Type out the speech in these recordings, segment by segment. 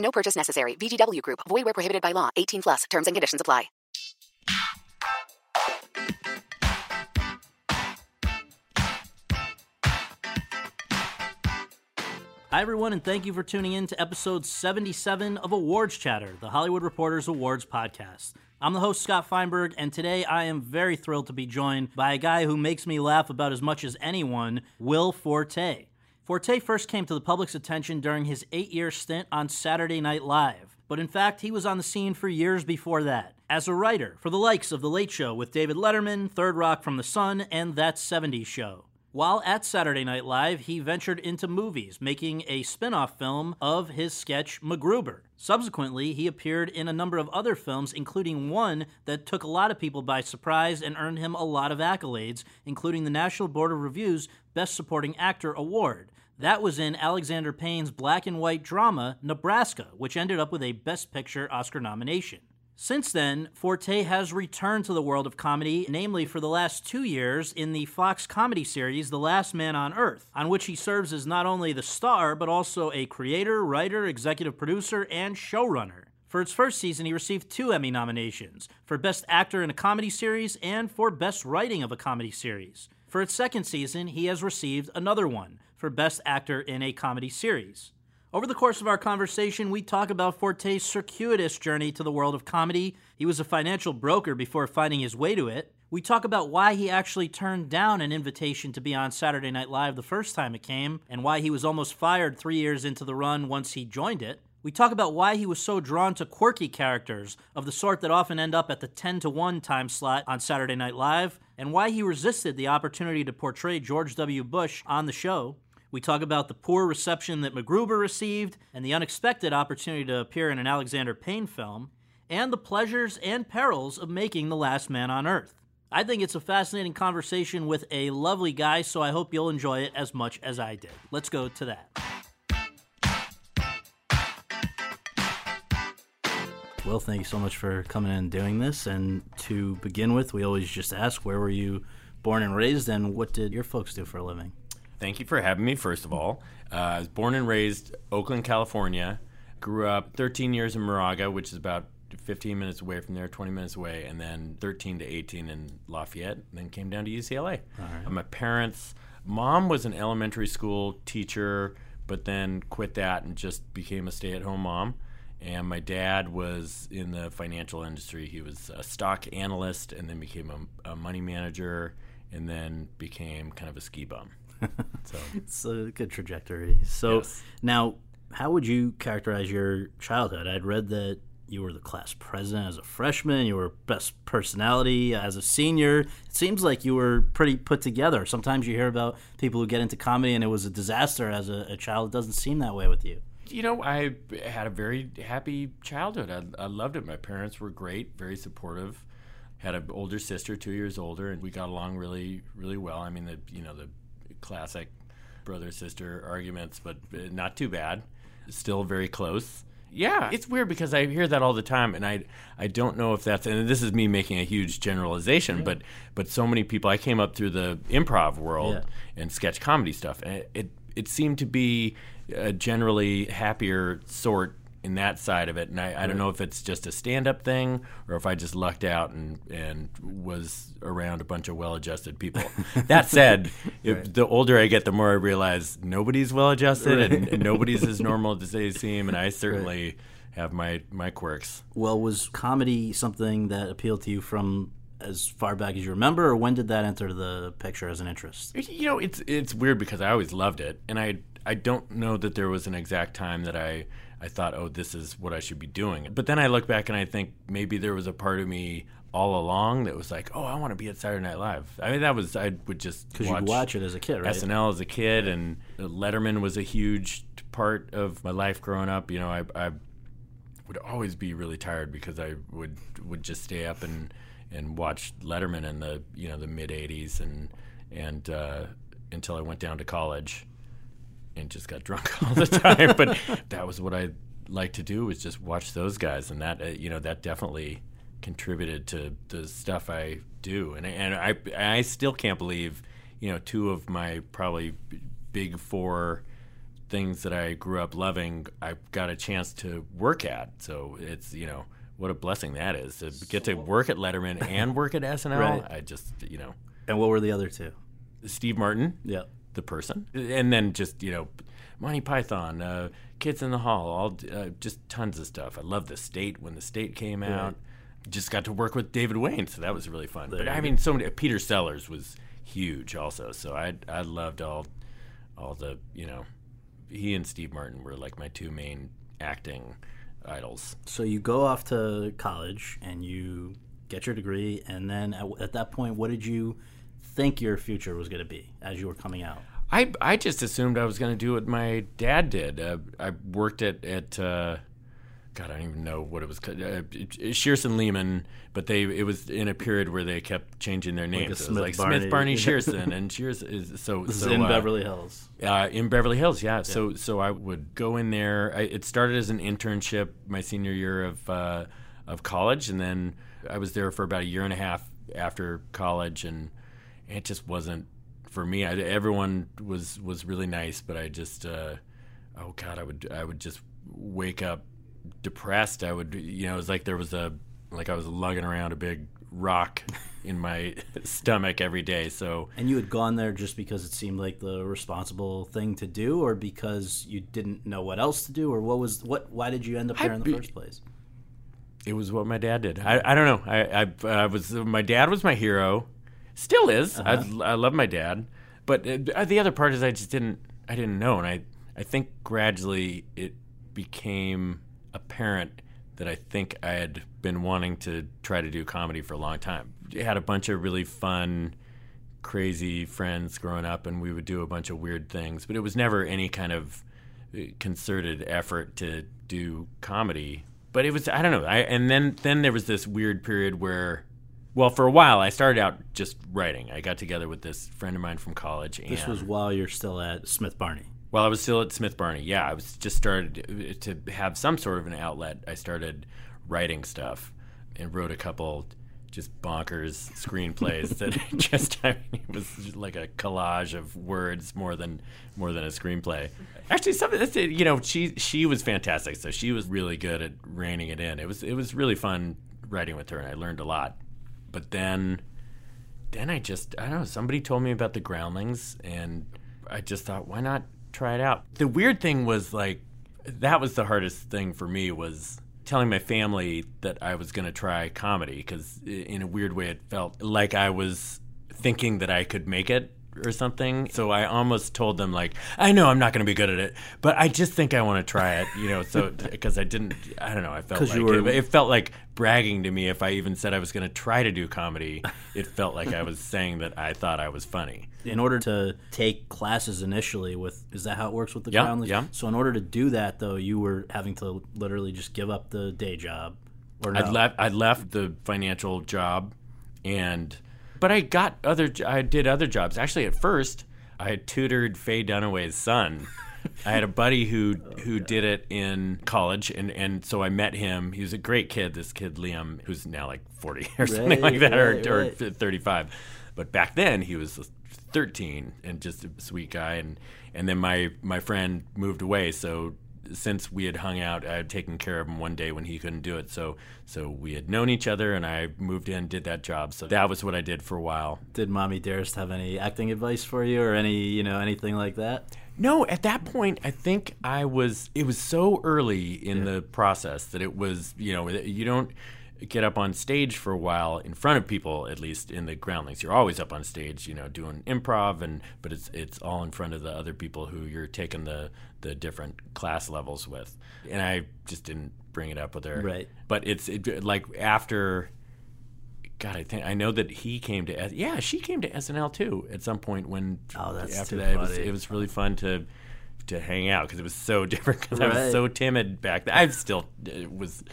No purchase necessary. VGW Group. Void where prohibited by law. 18 plus. Terms and conditions apply. Hi, everyone, and thank you for tuning in to episode 77 of Awards Chatter, the Hollywood Reporters Awards podcast. I'm the host, Scott Feinberg, and today I am very thrilled to be joined by a guy who makes me laugh about as much as anyone, Will Forte. Forte first came to the public's attention during his eight year stint on Saturday Night Live, but in fact, he was on the scene for years before that. As a writer for the likes of The Late Show with David Letterman, Third Rock from the Sun, and That 70s Show. While at Saturday Night Live, he ventured into movies, making a spin off film of his sketch MacGruber. Subsequently, he appeared in a number of other films, including one that took a lot of people by surprise and earned him a lot of accolades, including the National Board of Review's Best Supporting Actor Award. That was in Alexander Payne's black and white drama, Nebraska, which ended up with a Best Picture Oscar nomination. Since then, Forte has returned to the world of comedy, namely for the last two years in the Fox comedy series The Last Man on Earth, on which he serves as not only the star, but also a creator, writer, executive producer, and showrunner. For its first season, he received two Emmy nominations for Best Actor in a Comedy Series and for Best Writing of a Comedy Series. For its second season, he has received another one for Best Actor in a Comedy Series. Over the course of our conversation, we talk about Forte's circuitous journey to the world of comedy. He was a financial broker before finding his way to it. We talk about why he actually turned down an invitation to be on Saturday Night Live the first time it came, and why he was almost fired three years into the run once he joined it. We talk about why he was so drawn to quirky characters of the sort that often end up at the 10 to 1 time slot on Saturday Night Live, and why he resisted the opportunity to portray George W. Bush on the show. We talk about the poor reception that MacGruber received and the unexpected opportunity to appear in an Alexander Payne film, and the pleasures and perils of making The Last Man on Earth. I think it's a fascinating conversation with a lovely guy, so I hope you'll enjoy it as much as I did. Let's go to that. Well, thank you so much for coming in and doing this. And to begin with, we always just ask where were you born and raised, and what did your folks do for a living? Thank you for having me, first of all. Uh, I was born and raised Oakland, California. Grew up 13 years in Moraga, which is about 15 minutes away from there, 20 minutes away, and then 13 to 18 in Lafayette. Then came down to UCLA. Uh, my parents, mom was an elementary school teacher, but then quit that and just became a stay-at-home mom. And my dad was in the financial industry. He was a stock analyst, and then became a, a money manager, and then became kind of a ski bum. So it's a good trajectory. So Yes. now, how would you characterize your childhood? I'd read that you were the class president as a freshman. You were best personality as a senior. It seems like you were pretty put together. Sometimes you hear about people who get into comedy and it was a disaster as a, a child. It doesn't seem that way with you. you know, I had a very happy childhood. I, I loved it. My parents were great, very supportive. Had an older sister, two years older, and we got along really, really well. I mean, the you know the classic brother sister arguments, but uh, not too bad. Still very close. Yeah, it's weird because I hear that all the time, and I I don't know if that's and this is me making a huge generalization, but but so many people. I came up through the improv world Yeah. and sketch comedy stuff, and it it, it seemed to be a generally happier sort in that side of it. And I, I don't know if it's just a stand up thing or if I just lucked out and, and was around a bunch of well adjusted people. that said, if the older I get, the more I realize nobody's well adjusted and, and nobody's as normal as they seem. And I certainly have my my quirks. Well, was comedy something that appealed to you from as far back as you remember, or when did that enter the picture as an interest? You know, it's it's weird because I always loved it, and I I don't know that there was an exact time that I I thought, oh, this is what I should be doing. But then I look back and I think maybe there was a part of me all along that was like, oh, I want to be at Saturday Night Live. I mean, that was I would just Because you watch it as a kid, right? SNL as a kid, and Letterman was a huge part of my life growing up. You know, I, I would always be really tired because I would would just stay up and and watch Letterman in the you know the mid '80s and and uh, until I went down to college and just got drunk all the time. but that was what I liked to do was just watch those guys, and that uh, you know that definitely contributed to the stuff I do. And and I I still can't believe you know two of my probably big four things that I grew up loving. I got a chance to work at, so it's you know what a blessing that is to get to work at Letterman and work at SNL. Right. I just you know And what were the other two? Steve Martin Yeah. The person, and then just you know, Monty Python, uh, Kids in the Hall, all uh, just tons of stuff. I love the State when the State came out. Just got to work with David Wain, so that was really fun. but I mean, so many. Peter Sellers was huge also, so I I loved all all the you know, he and Steve Martin were like my two main acting idols. So you go off to college and you get your degree, and then at, at that point, what did you think your future was going to be as you were coming out? I I just assumed I was going to do what my dad did. Uh, I worked at at uh, God, I don't even know what it was. called. Uh, Shearson Lehman, but they it was in a period where they kept changing their names. it was Smith like Barney. Smith Barney Shearson and Shears is so This so, is in uh, Beverly Hills. uh, in Beverly Hills, yeah. So so I would go in there. I, it started as an internship my senior year of uh, of college, and then I was there for about a year and a half after college, and it just wasn't for me. I, everyone was was really nice, but I just uh, oh god, I would I would just wake up depressed. I would you know it was like there was a like I was lugging around a big rock in my stomach every day. So And you had gone there just because it seemed like the responsible thing to do, or because you didn't know what else to do, or what was what? Why did you end up there in the first place? It was what my dad did. I, I don't know. I, I, I was my dad was my hero, still is. I, I love my dad, but uh, the other part is I just didn't I didn't know, and I I think gradually it became apparent that I think I had been wanting to try to do comedy for a long time. I had a bunch of really fun, crazy friends growing up, and we would do a bunch of weird things, but it was never any kind of uh, concerted effort to do comedy. But it was I don't know. I and then then there was this weird period where well, for a while I started out just writing. I got together with this friend of mine from college and This was while you're still at Smith Barney. while I was still at Smith Barney, yeah, I was just started uh, to have some sort of an outlet. I started writing stuff and wrote a couple just bonkers screenplays that just I mean, it was just like a collage of words more than more than a screenplay. Actually, some of this, uh, you know, she she was fantastic. So she was really good at reining it in. It was it was really fun writing with her, and I learned a lot. But then then I just I don't know. Somebody told me about the Groundlings, and I just thought, why not try it out? The weird thing was like that was the hardest thing for me was telling my family that I was going to try comedy because in a weird way it felt like I was thinking that I could make it or something. So I almost told them like, I know I'm not going to be good at it, but I just think I want to try it, you know. So because I didn't, I don't know, I felt 'Cause like you were- it, it felt like bragging to me if I even said I was going to try to do comedy. It felt like I was saying that I thought I was funny. in order to take classes initially with is that how it works with the Yeah, groundlings yeah. so in order to do that though you were having to literally just give up the day job or no? I'd left. I left the financial job, and but I got other. I did other jobs. Actually, at first, I had tutored Faye Dunaway's son. I had a buddy who who did it in college, and, and so I met him. He was a great kid. This kid Liam, who's now like forty or something Right, like that, right, or, or thirty five. But back then, he was thirteen and just a sweet guy. And and then my my friend moved away, so since we had hung out, I had taken care of him one day when he couldn't do it. So so we had known each other, and I moved in, did that job. So that was what I did for a while. did mommy dearest have any acting advice for you or any you know anything like that No, at that point, I think I was. It was so early in the process that it was. You know, you don't get up on stage for a while in front of people. At least in the groundlings, you're always up on stage. You know, doing improv, and but it's it's all in front of the other people who you're taking the the different class levels with. And I just didn't bring it up with her. Right. But it's it, like after. God, I think I know that he came to. S- Yeah, she came to SNL too at some point when. Oh, that's after that. It was, it was really fun to to hang out because it was so different. Because I was so timid back then. I still uh, was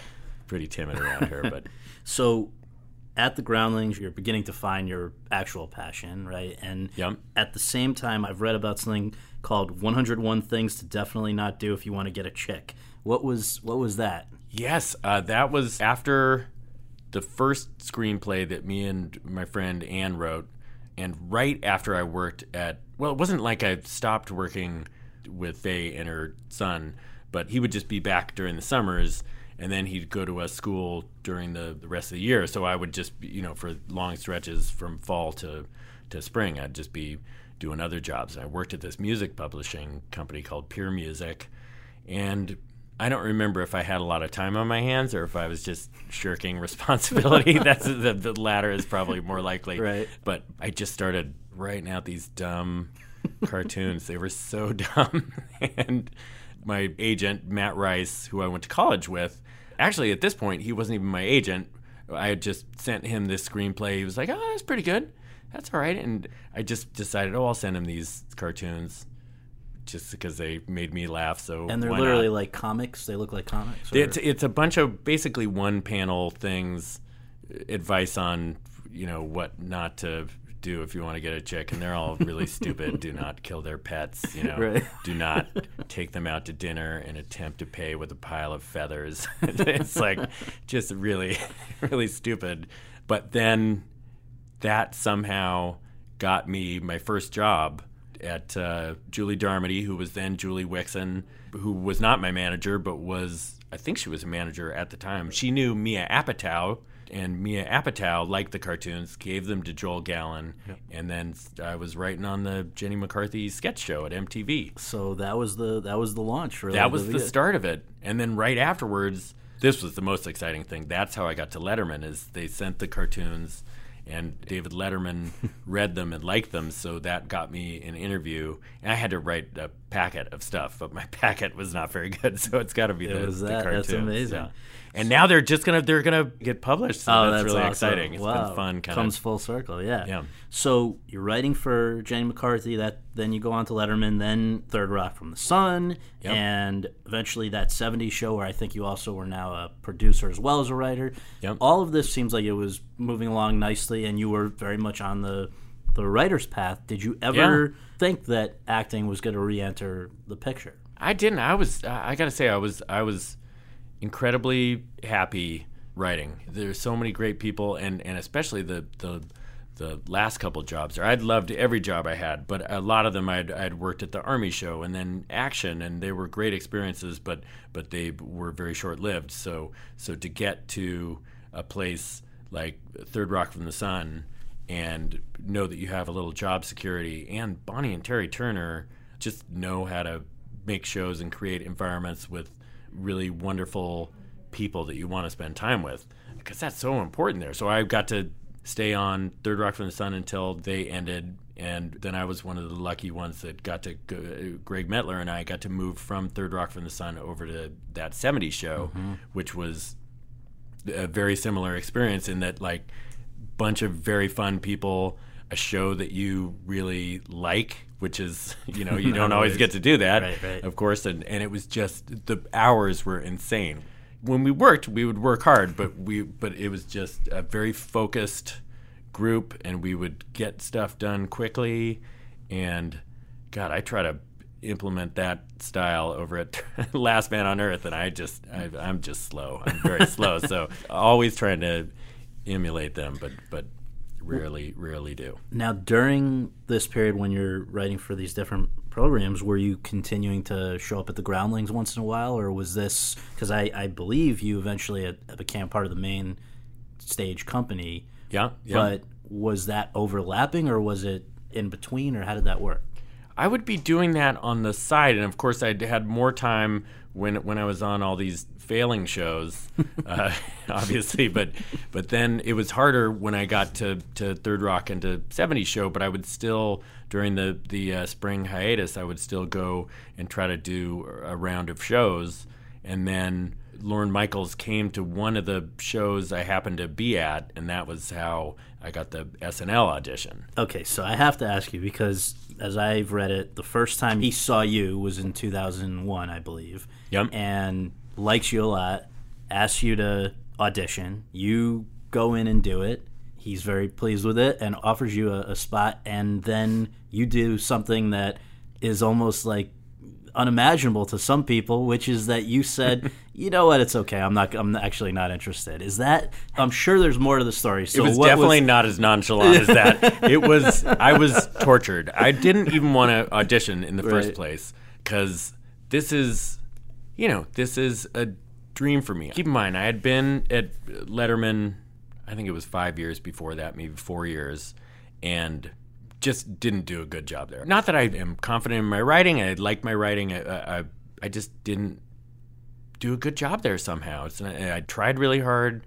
pretty timid around here, but So at the Groundlings, you're beginning to find your actual passion, right? And Yep. at the same time, I've read about something called 101 Things to Definitely Not Do If You Want to Get a Chick. What was what was that? yes, uh, that was after the first screenplay that me and my friend Anne wrote, and right after I worked at. Well, it wasn't like I stopped working with Faye and her son, but he would just be back during the summers. And then he'd go to a school during the, the rest of the year. So I would just, you know, for long stretches from fall to, to spring, I'd just be doing other jobs. And I worked at this music publishing company called Pure Music. And I don't remember if I had a lot of time on my hands or if I was just shirking responsibility. That's the, the latter is probably more likely. Right. But I just started writing out these dumb cartoons. They were so dumb. and my agent, Matt Rice, who I went to college with, actually at this point, he wasn't even my agent. I had just sent him this screenplay. He was like, oh, that's pretty good. That's all right. And I just decided, oh, I'll send him these cartoons just because they made me laugh. So And they're literally not? like comics. They look like comics. or- It's it's a bunch of basically one panel things, advice on you know what not to do if you want to get a chick, and they're all really stupid. Do not kill their pets. You know, Right. do not take them out to dinner and attempt to pay with a pile of feathers. it's like just really, really stupid. But then that somehow got me my first job at uh, Julie Darmody, who was then Julie Wixon, who was not my manager, but was, I think she was a manager at the time. She knew Mia Apatow, and Mia Apatow liked the cartoons, gave them to Joel Gallen, and then I was writing on the Jenny McCarthy sketch show at MTV. so that was the that was the launch for That was the start of it. And then right afterwards, this was the most exciting thing. That's how I got to Letterman is they sent the cartoons and David Letterman read them and liked them, so that got me an interview. And I had to write a packet of stuff, but my packet was not very good, so it's got to be It the, was the that. That's cartoons, amazing. yeah. And now they're just gonna they're gonna get published. So Oh, that's, that's, really awesome. exciting. It's wow. been fun. Kind Comes full circle. Yeah. Yeah. So you're writing for Jenny McCarthy. That then you go on to Letterman. Then Third Rock from the Sun, Yep. and eventually that '70s show where I think you also were now a producer as well as a writer. Yep. All of this seems like it was moving along nicely, and you were very much on the the writer's path. Did you ever think that acting was going to re-enter the picture? I didn't. I was. I got to say, I was. I was incredibly happy writing. There's so many great people, and and especially the the the last couple jobs. I'd loved every job I had, but a lot of them I'd I'd worked at the Army show and then Action, and they were great experiences, but but they were very short lived. So so to get to a place like Third Rock from the Sun and know that you have a little job security, and Bonnie and Terry Turner just know how to make shows and create environments with really wonderful people that you want to spend time with because that's so important there. So I got to stay on Third Rock from the Sun until they ended. And then I was one of the lucky ones that got to go, Greg Mettler and I got to move from Third Rock from the Sun over to that 70s show, mm-hmm. which was a very similar experience in that like bunch of very fun people, a show that you really like, which is you know you don't always get to do that, Right, right. of course, and and it was just the hours were insane. When we worked, we would work hard, but we but it was just a very focused group, and we would get stuff done quickly. And God, I try to implement that style over at Last Man on Earth, and I just I, I'm just slow. I'm very slow, so always trying to emulate them, but but rarely rarely do. Now, during this period when you're writing for these different programs, were you continuing to show up at the Groundlings once in a while, or was this because I, I believe you eventually became part of the main stage company, Yeah, yeah. but was that overlapping or was it in between, or how did that work? I would be doing that on the side, and of course, I had more time when when I was on all these failing shows, uh, obviously. But but then it was harder when I got to, to Third Rock and to 70 show. But I would still during the the uh, spring hiatus, I would still go and try to do a round of shows, and then. Lorne Michaels came to one of the shows I happened to be at, and that was how I got the SNL audition. Okay, so I have to ask you because as I've read it, the first time he saw you was in 2001, I believe. Yep. And likes you a lot, asks you to audition. You go in and do it. He's very pleased with it and offers you a, a spot. And then you do something that is almost like unimaginable to some people, which is that you said, "You know what? It's okay. I'm not. I'm actually not interested." Is that? I'm sure there's more to the story. So it was definitely not as nonchalant as that. It was. I was tortured. I didn't even want to audition in the first place because this is, you know, this is a dream for me. Keep in mind, I had been at Letterman. I think it was five years before that, maybe four years, and just didn't do a good job there. Not that I am confident in my writing. I like my writing. I, I, I just didn't do a good job there somehow. I tried really hard.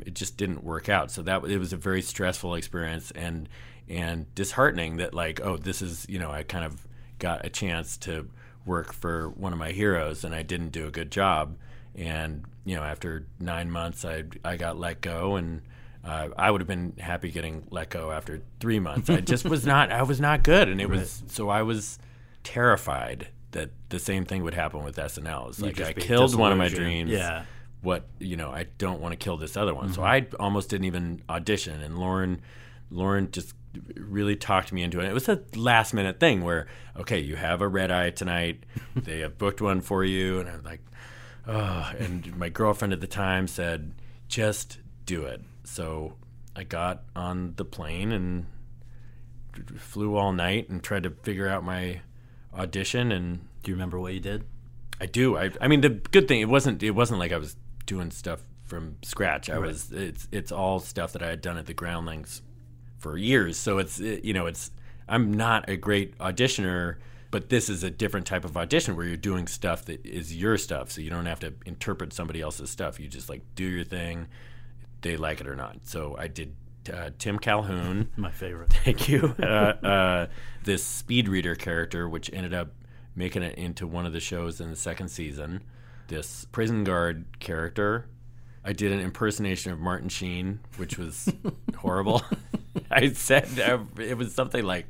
It just didn't work out. So that it was a very stressful experience and and disheartening that like oh this is you know I kind of got a chance to work for one of my heroes and I didn't do a good job. And you know after nine months I I got let go and. Uh, I would have been happy getting let go after three months. I just was not. I was not good, and it was so. I was terrified that the same thing would happen with SNL. It's like I killed one of my dreams. Yeah. What you know, I don't want to kill this other one. Mm-hmm. So I almost didn't even audition. And Lorne, Lorne just really talked me into it. It was a last minute thing where, okay, you have a red eye tonight. they have booked one for you, and I'm like, oh. And my girlfriend at the time said, just do it. So I got on the plane and flew all night and tried to figure out my audition and Do you remember what you did? I do. I, I mean, the good thing it wasn't. It wasn't like I was doing stuff from scratch. I was. It's it's all stuff that I had done at the Groundlings for years. So it's you know it's. I'm not a great auditioner, but this is a different type of audition where you're doing stuff that is your stuff. So you don't have to interpret somebody else's stuff. You just like do your thing. They like it or not. So I did. Uh, Tim Calhoun. My favorite. Thank you. Uh, uh, this speed reader character, which ended up making it into one of the shows in the second season. This prison guard character. I did an impersonation of Martin Sheen, which was horrible. I said uh, it was something like,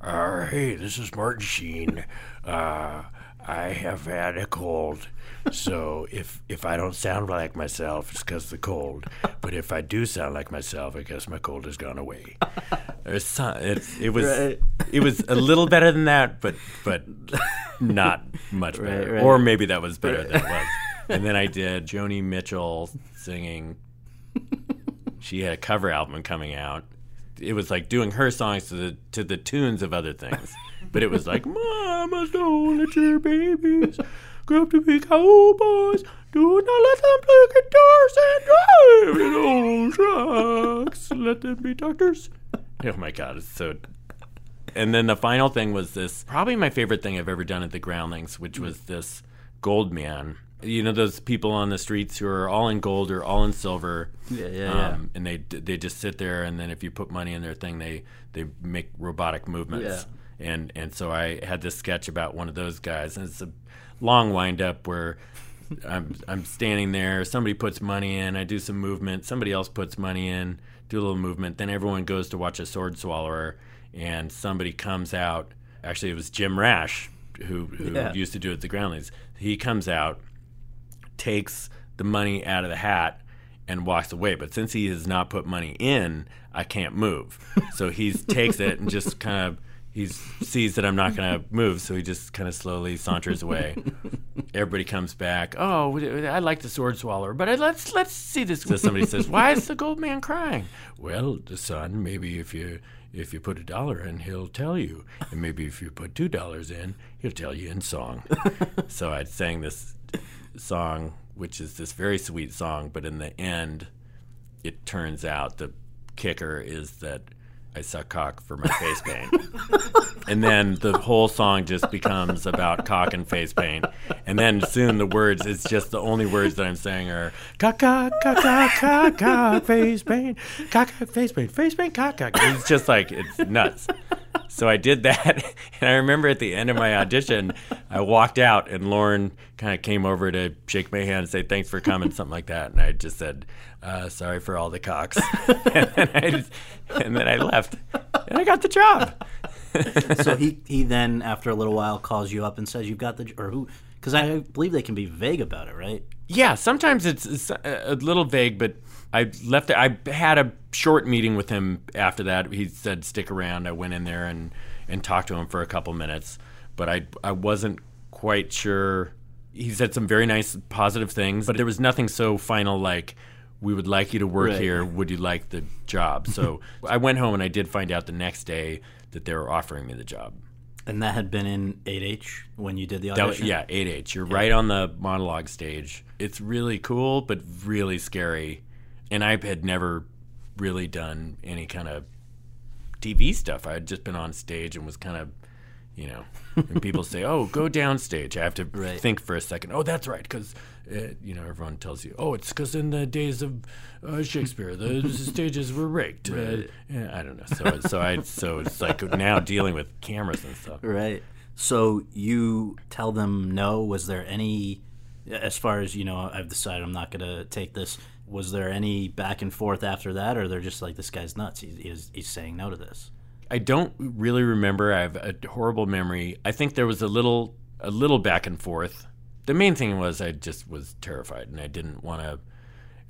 uh, "Hey, this is Martin Sheen. Uh, I have had a cold, so if if I don't sound like myself, it's because the cold. But if I do sound like myself, I guess my cold has gone away." Some, it's, it was Right. it was a little better than that, but but not much better. right. Or maybe that was better than it was. And then I did Joni Mitchell singing. She had a cover album coming out. It was like doing her songs to the to the tunes of other things, but it was like "Mama, don't let your babies grow up to be cowboys. Do not let them play guitars and drive in old trucks. Let them be doctors." Oh my God, it's so and then the final thing was this probably my favorite thing I've ever done at the Groundlings, which was this gold man. You know those people on the streets who are all in gold or all in silver. Yeah, yeah, yeah. um, And they they just sit there, and then if you put money in their thing, they they make robotic movements. And and so I had this sketch about one of those guys, and it's a long wind up where I'm I'm standing there. Somebody puts money in. I do some movement. Somebody else puts money in. Do a little movement. Then everyone goes to watch a sword swallower, and somebody comes out. Actually, it was Jim Rash who who Yeah. used to do it at the Groundlings. He comes out, takes the money out of the hat, and walks away. But since he has not put money in, I can't move. So he takes it and just kind of he sees that I'm not going to move, so he just kind of slowly saunters away. Everybody comes back. Oh, I like the sword swallower, but let's let's see this. So somebody says, "Why is the gold man crying?" Well, the son, maybe if you if you put a dollar in, he'll tell you, and maybe if you put two dollars in, he'll tell you in song. so I sang this song, which is this very sweet song, but in the end, it turns out the kicker is that I suck cock for my face paint. and then the whole song just becomes about cock and face paint. And then soon the words, it's just the only words that I'm saying are cock, cock, cock, cock, cock, cock, face paint, cock, cock, face paint, face paint, cock, cock. It's just like, it's nuts. So I did that, and I remember at the end of my audition, I walked out, and Lorne kind of came over to shake my hand and say thanks for coming, something like that, and I just said, uh, "Sorry for all the cocks," and, then I just, and then I left, and I got the job. so he he then after a little while calls you up and says you've got the or who because I believe they can be vague about it, right? Yeah, sometimes it's, it's a little vague, but I left. I had a short meeting with him after that. He said stick around. I went in there and and talked to him for a couple minutes, but I I wasn't quite sure. He said some very nice, positive things, but there was nothing so final like we would like you to work Right. here. Would you like the job? So I went home and I did find out the next day that they were offering me the job. And that had been in 8H when you did the was, audition. yeah, eight H. You're right on the monologue stage. It's really cool, but really scary. And I had never really done any kind of TV stuff. I had just been on stage and was kind of, you know, when people say, "Oh, go downstage," I have to Right. think for a second. Oh, that's right, because uh, you know everyone tells you, "Oh, it's because in the days of uh, Shakespeare, the stages were rigged." Uh, yeah, I don't know. So, so I, so it's like now dealing with cameras and stuff. Right. So you tell them no. Was there any, as far as you know, I've decided I'm not going to take this. Was there any back and forth after that, or they're just like this guy's nuts? He's, he's, he's saying no to this. I don't really remember. I have a horrible memory. I think there was a little a little back and forth. The main thing was I just was terrified and I didn't want to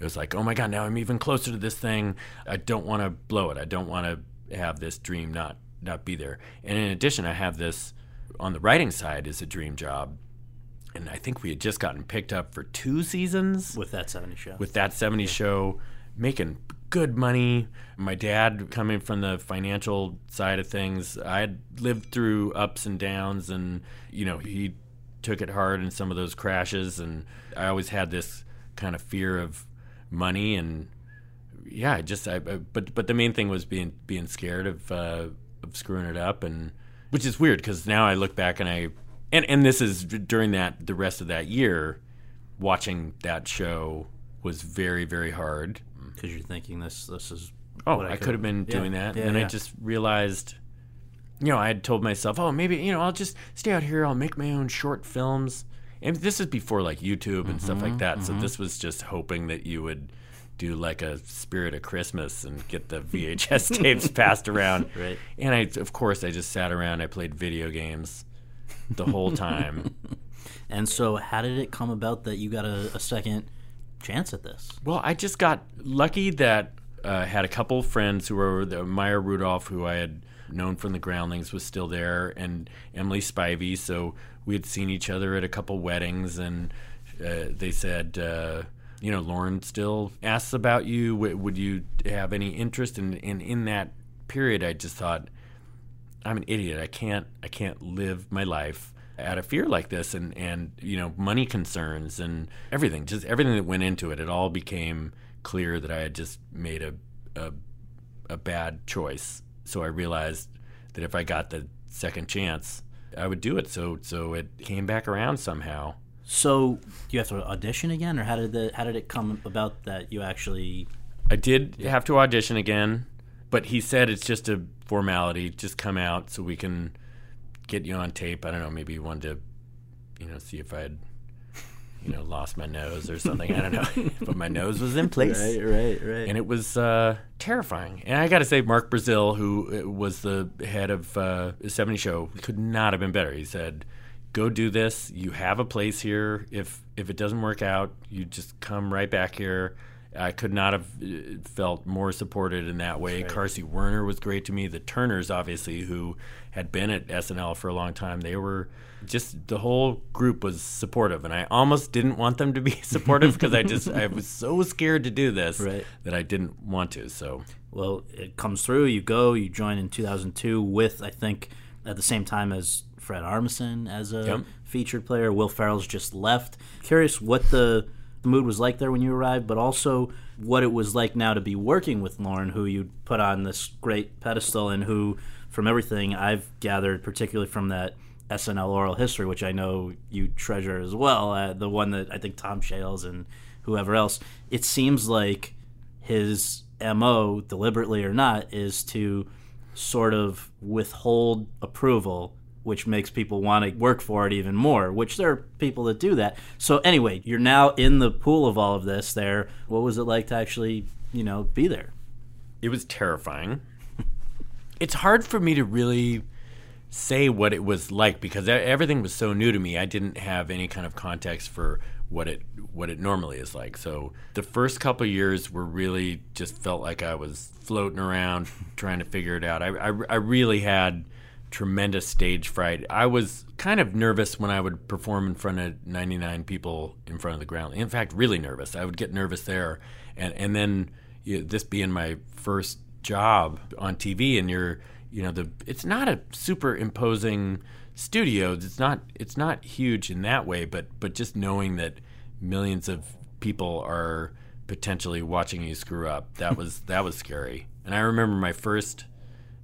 it was like, "Oh my god, now I'm even closer to this thing. I don't want to blow it. I don't want to have this dream not not be there." And in addition, I have this on the writing side is a dream job. And I think we had just gotten picked up for two seasons with that 70 show. with that 70s show, making good money. My dad, coming from the financial side of things, I had lived through ups and downs, and you know he took it hard in some of those crashes, and I always had this kind of fear of money, and yeah, I just I, I but but the main thing was being being scared of uh, of screwing it up, and which is weird because now I look back and I and and this is during that the rest of that year watching that show was very very hard. Because you're thinking this this is oh what i, could have been yeah, doing that. yeah, and i yeah. just realized you know i had told myself oh maybe you know i'll just stay out here. I'll make my own short films. And this is before like youtube and stuff Mm-hmm, like that. So this was just hoping that you would do like a spirit of christmas and get the vhs tapes passed around. Right. and i of course i just sat around. I played video games the whole time And so, how did it come about that you got a, a second chance at this? Well, I just got lucky that uh, had a couple friends who were the Maya Rudolph, who I had known from the Groundlings, was still there, and Emily Spivey. So we had seen each other at a couple weddings, and uh, they said, uh, you know, Lorne still asks about you. W- would you have any interest? And, and in that period, I just thought, I'm an idiot. I can't I can't live my life out of fear like this and and you know money concerns and everything. Just everything that went into it it all became clear that I had just made a a, a bad choice. So I realized that if I got the second chance I would do it. So so it came back around somehow. So, you have to audition again, or how did the how did it come about that you actually? I did have to audition again, but he said it's just a formality. Just come out so we can get you on tape. I don't know. Maybe he wanted to, you know, see if I had, you know, lost my nose or something. I don't know. but my nose was in place. right, right. Right. And it was uh, terrifying. And I got to say, Mark Brazill, who uh, was the head of uh, the 70 Show, could not have been better. He said, "Go do this. You have a place here. If if it doesn't work out, you just come right back here." I could not have uh, felt more supported in that way. Carsey Werner was great to me. The Turners, obviously, who had been at SNL for a long time, they were just the whole group was supportive, and I almost didn't want them to be supportive because I just I was so scared to do this Right. that I didn't want to. So Well, it comes through. You go. You join in 2002 with I think at the same time as Fred Armisen as a Yep. featured player. Will Ferrell's just left. Curious what the the mood was like there when you arrived, but also what it was like now to be working with Lorne, who you put on this great pedestal and who, from everything I've gathered, particularly from that SNL oral history, which I know you treasure as well, uh, the one that I think Tom Shales and whoever else, it seems like his MO, deliberately or not, is to sort of withhold approval, which makes people want to work for it even more, which there are people that do that. So, anyway, you're now in the pool of all of this there. What was it like to actually, you know, be there? It was terrifying. it's hard for me to really say what it was like because everything was so new to me. I didn't have any kind of context for what it what it normally is like. So the first couple years were really just felt like I was floating around trying to figure it out. I, I, I really had tremendous stage fright. I was kind of nervous when I would perform in front of 99 people in front of the ground. In fact, really nervous. I would get nervous there, and and then you know, this being my first job on TV, and you're you know the it's not a super imposing studio. It's not it's not huge in that way, but but just knowing that millions of people are potentially watching you screw up that was that was scary. And I remember my first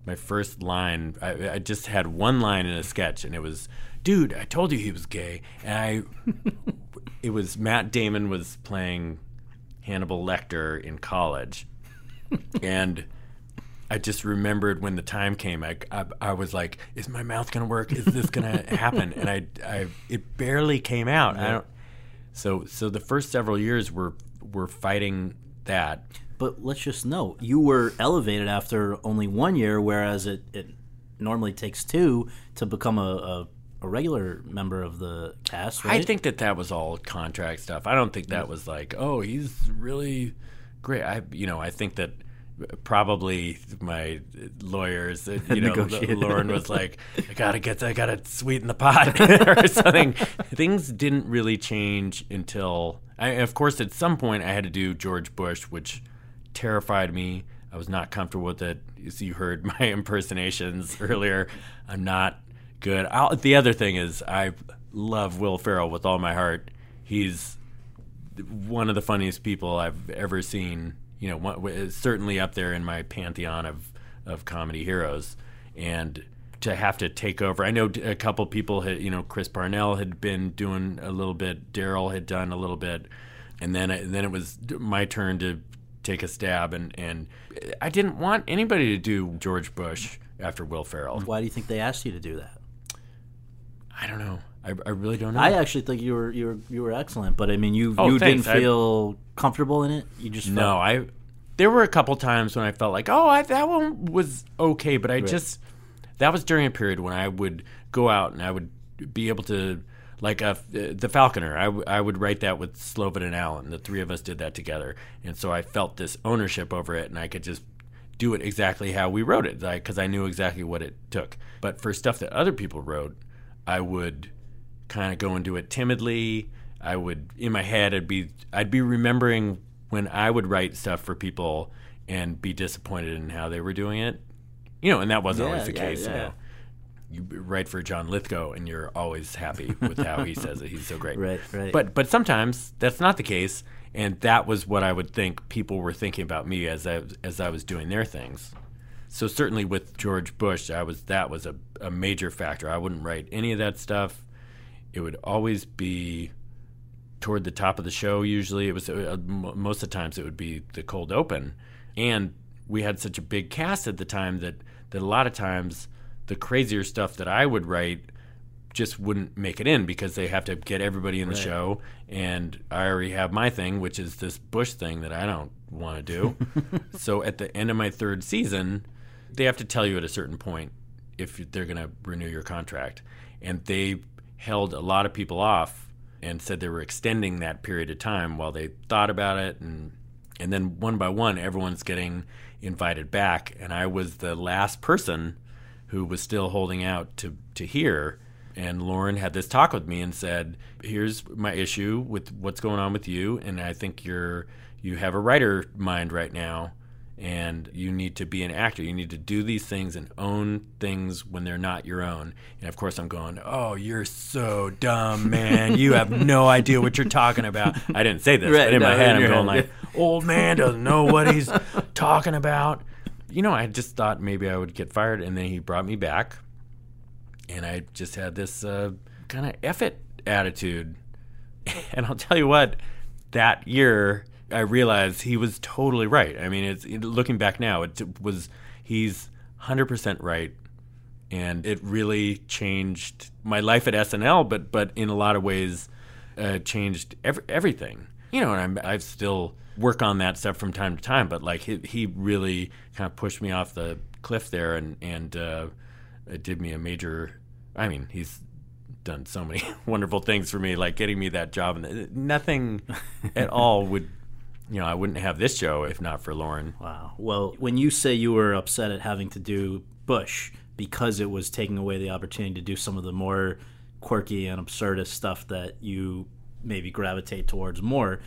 my first line. I, I just had one line in a sketch, and it was, "Dude, I told you he was gay." And I, it was Matt Damon was playing Hannibal Lecter in college, and I just remembered when the time came. I, I, I was like, "Is my mouth gonna work? Is this gonna happen?" And I, I, it barely came out. I don't. So, so the first several years were were fighting that. But let's just know you were elevated after only one year, whereas it, it normally takes two to become a, a, a regular member of the cast. Right? I think that that was all contract stuff. I don't think that was like, oh, he's really great. I, you know, I think that probably my lawyers, uh, you know, Lorne was like, I gotta get, I gotta sweeten the pot or something. Things didn't really change until, I, of course, at some point I had to do George Bush, which terrified me. I was not comfortable with it. As you heard my impersonations earlier, I'm not good. I'll, the other thing is, I love Will Ferrell with all my heart. He's one of the funniest people I've ever seen. You know, certainly up there in my pantheon of of comedy heroes. And to have to take over, I know a couple people had, you know, Chris Parnell had been doing a little bit, Darrell had done a little bit, and then then it was my turn to take a stab, and and I didn't want anybody to do George Bush after Will Ferrell. Why do you think they asked you to do that? I don't know. I, I really don't know. I actually think you were you were you were excellent, but I mean, you Oh, you thanks. didn't I- feel comfortable in it. You just No, I. There were a couple times when I felt like, oh, I, that one was okay, but I just that was during a period when I would go out and I would be able to, like, uh, the Falconer. I, w- I would write that with Slovin and Allen. The three of us did that together, and so I felt this ownership over it, and I could just do it exactly how we wrote it, because I knew exactly what it took. But for stuff that other people wrote, I would kind of go and do it timidly. I would in my head I'd be I'd be remembering when I would write stuff for people and be disappointed in how they were doing it. You know, and that wasn't Yeah, always the yeah, case. You know, you write for John Lithgow and you're always happy with how he says it. He's so great. Right, right. But but sometimes that's not the case, and that was what I would think people were thinking about me as I as I was doing their things. So certainly with George Bush, I was that was a, a major factor. I wouldn't write any of that stuff. It would always be toward the top of the show. Usually, it was uh, m- most of the times it would be the cold open, and we had such a big cast at the time that that a lot of times the crazier stuff that I would write just wouldn't make it in because they have to get everybody in the show, and I already have my thing, which is this Bush thing that I don't want to do. so at the end of my third season, they have to tell you at a certain point if they're going to renew your contract, and they held a lot of people off and said they were extending that period of time while they thought about it. And and then one by one everyone's getting invited back. And I was the last person who was still holding out to to hear and Lorne had this talk with me and said here's my issue with what's going on with you and I think you're you have a writer mind right now and you need to be an actor. You need to do these things and own things when they're not your own. And of course, I'm going, "Oh, you're so dumb, man! You have no idea what you're talking about." I didn't say this, Right, but in no, my head, I'm going head, like, "Old man doesn't know what he's talking about." You know, I just thought maybe I would get fired, and then he brought me back, and I just had this uh, kind of F it attitude. And I'll tell you what, that year I realized he was totally right. I mean, it's it, looking back now, it was he's hundred percent right, and it really changed my life at SNL. But but in a lot of ways, uh, changed every, everything. You know, and I'm I still work on that stuff from time to time. But like he, he really kind of pushed me off the cliff there, and and uh, it did me a major. I mean, he's done so many wonderful things for me, like getting me that job, and uh, nothing at all would. You know, I wouldn't have this show if not for Lorne. Wow. Well, when you say you were upset at having to do Bush because it was taking away the opportunity to do some of the more quirky and absurdist stuff that you maybe gravitate towards more,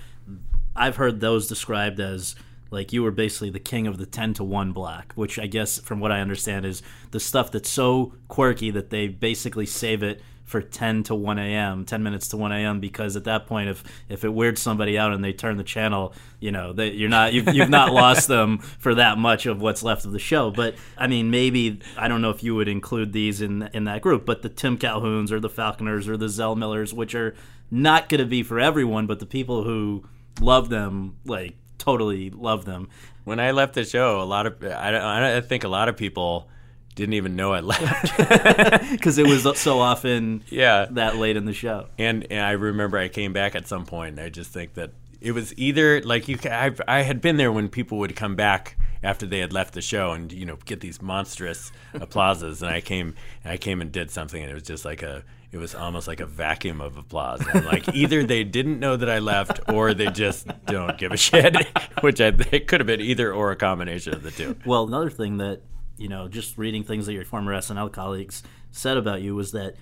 I've heard those described as like you were basically the king of the 10 to 1 block, which I guess from what I understand is the stuff that's so quirky that they basically save it for 10 to 1 a.m 10 minutes to 1 a.m because at that point if if it weirds somebody out and they turn the channel you know they, you're not you've, you've not lost them for that much of what's left of the show. But i mean maybe i don't know if you would include these in in that group but the tim calhouns or the falconers or the zell millers which are not going to be for everyone but the people who love them like totally love them. When I left the show, a lot of I, don't I think a lot of people didn't even know I left. because it was so often yeah, that late in the show And, and I remember I came back at some point, and I just think that it was either like you. I, I had been there when people would come back after they had left the show, and you know get these monstrous applauses, and I came and I came and did something, and it was just like a. It was almost like a vacuum of applause. And like either they didn't know that I left, or they just don't give a shit. Which I, it could have been either or a combination of the two. Well, another thing that you know, just reading things that your former SNL colleagues said about you was that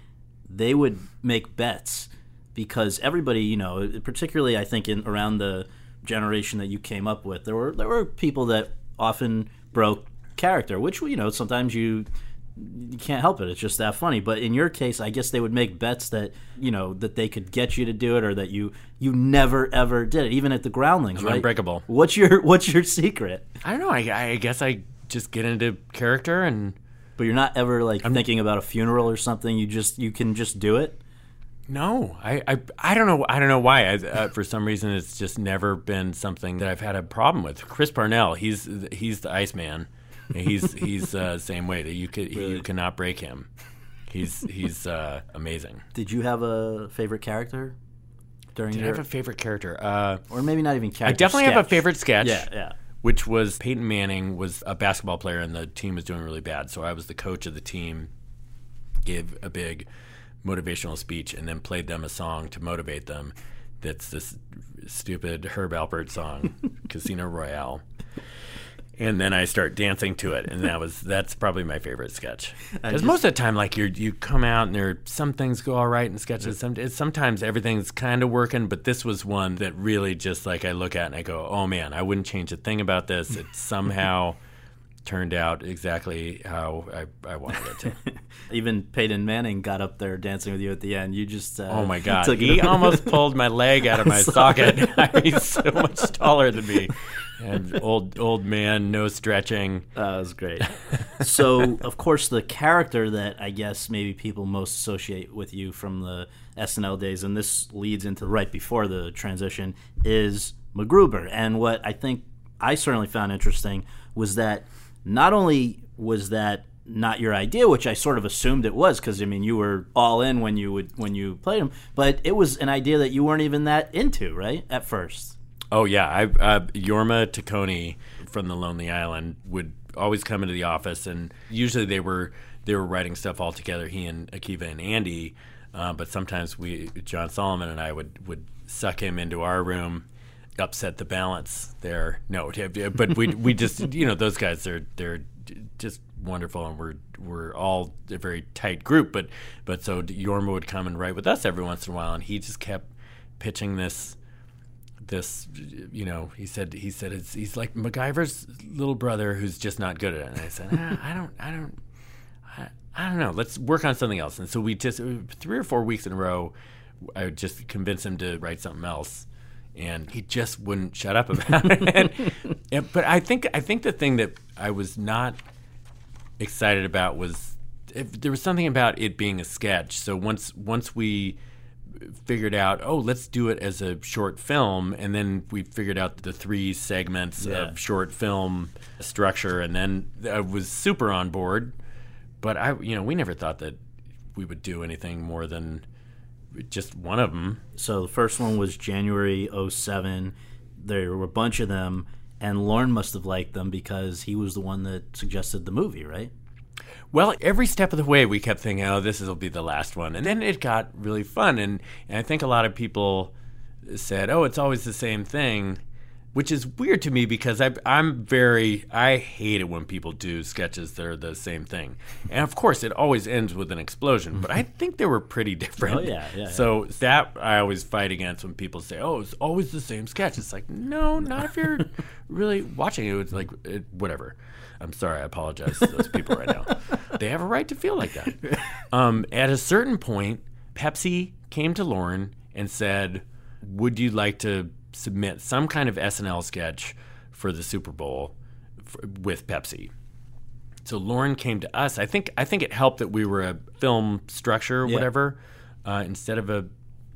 they would make bets because everybody, you know, particularly I think in around the generation that you came up with, there were there were people that often broke character, which you know sometimes you you can't help it. It's just that funny. But in your case, I guess they would make bets that you know that they could get you to do it, or that you you never ever did it, even at the Groundlings. I'm right? unbreakable. What's your What's your secret? I don't know. I, I guess I just get into character and But you're not ever like I'm, thinking about a funeral or something. You just you can just do it. No, I, I, I don't know. I don't know why. I, uh, for some reason, it's just never been something that I've had a problem with. Chris Parnell, he's he's the Iceman. He's he's uh, same way that you could you cannot break him. He's he's uh, amazing. Did you have a favorite character during Did I your, have a favorite character? Uh, or maybe not even character I definitely have a favorite sketch. Yeah, yeah. Which was Peyton Manning was a basketball player and the team was doing really bad. So I was the coach of the team, gave a big motivational speech, and then played them a song to motivate them. That's this stupid Herb Alpert song, Casino Royale. And then I start dancing to it, and that was that's probably my favorite sketch. Because most of the time, like you you come out and there some things go all right in sketches. Some, it's, sometimes everything's kind of working, but this was one that really just like I look at and I go, oh man, I wouldn't change a thing about this. It somehow turned out exactly how I, I wanted it to. Even Peyton Manning got up there dancing with you at the end. You just uh, Oh my god, he almost pulled my leg out of my socket. He's so much taller than me, and old old man, no stretching. That was great. so, of course, the character that I guess maybe people most associate with you from the SNL days, and this leads into right before the transition, is MacGruber. And what I think I certainly found interesting was that not only was that not your idea, which I sort of assumed it was, because I mean you were all in when you would when you played them, but it was an idea that you weren't even that into, right? At first. Oh yeah, I uh, Jorma Taccone from the Lonely Island would always come into the office, and usually they were they were writing stuff all together. He and Akiva and Andy, uh, but sometimes we John Solomon and I would would suck him into our room, upset the balance there. No, but we we just you know those guys they're they're just wonderful, and we're we're all a very tight group. But but so Jorma would come and write with us every once in a while, and he just kept pitching this this, you know, he said he said he's like MacGyver's little brother who's just not good at it. And I said, ah, I don't, I don't, I, I don't know. Let's work on something else. And so we just three or four weeks in a row, I would just convince him to write something else, and he just wouldn't shut up about it. and, but I think I think the thing that I was not excited about was if there was something about it being a sketch. So once once we figured out, oh, let's do it as a short film, and then we figured out the three segments Yeah. of short film structure, and then I was super on board. But I, you know, we never thought that we would do anything more than just one of them. So the first one was January 07. There were a bunch of them, and Lorne must have liked them because he was the one that suggested the movie, right? Well, every step of the way, we kept thinking, "Oh, this will be the last one," and then it got really fun. And, and I think a lot of people said, "Oh, it's always the same thing," which is weird to me because I, I'm very I hate it when people do sketches that are the same thing. And of course, it always ends with an explosion. But I think they were pretty different. Oh, yeah, yeah, So that I always fight against when people say, "Oh, it's always the same sketch." It's like, no, not if you're really watching it. It's like it, whatever. I'm sorry. I apologize to those people right now. They have a right to feel like that. Um, at a certain point, Pepsi came to Lorne and said, "Would you like to submit some kind of SNL sketch for the Super Bowl f- with Pepsi?" So Lorne came to us. I think I think it helped that we were a film structure or Yeah. whatever uh, instead of a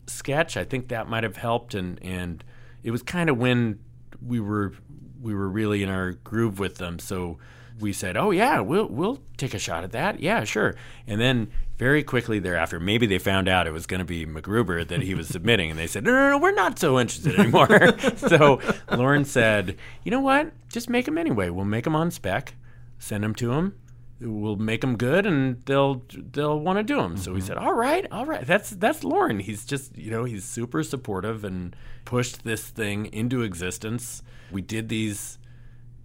sketch. I think that might have helped, and and it was kind of when we were we were really in our groove with them. So we said, "Oh yeah, we'll we'll take a shot at that. Yeah, sure." And then very quickly thereafter, maybe they found out it was going to be MacGruber that he was submitting, and they said, "No, no, no, we're not so interested anymore." so Lorne said, "You know what? Just make them anyway. We'll make them on spec, send them to them." We'll make them good, and they'll they'll want to do them. So we mm-hmm. said, "All right, all right." That's that's Lorne. He's just you know he's super supportive and pushed this thing into existence. We did these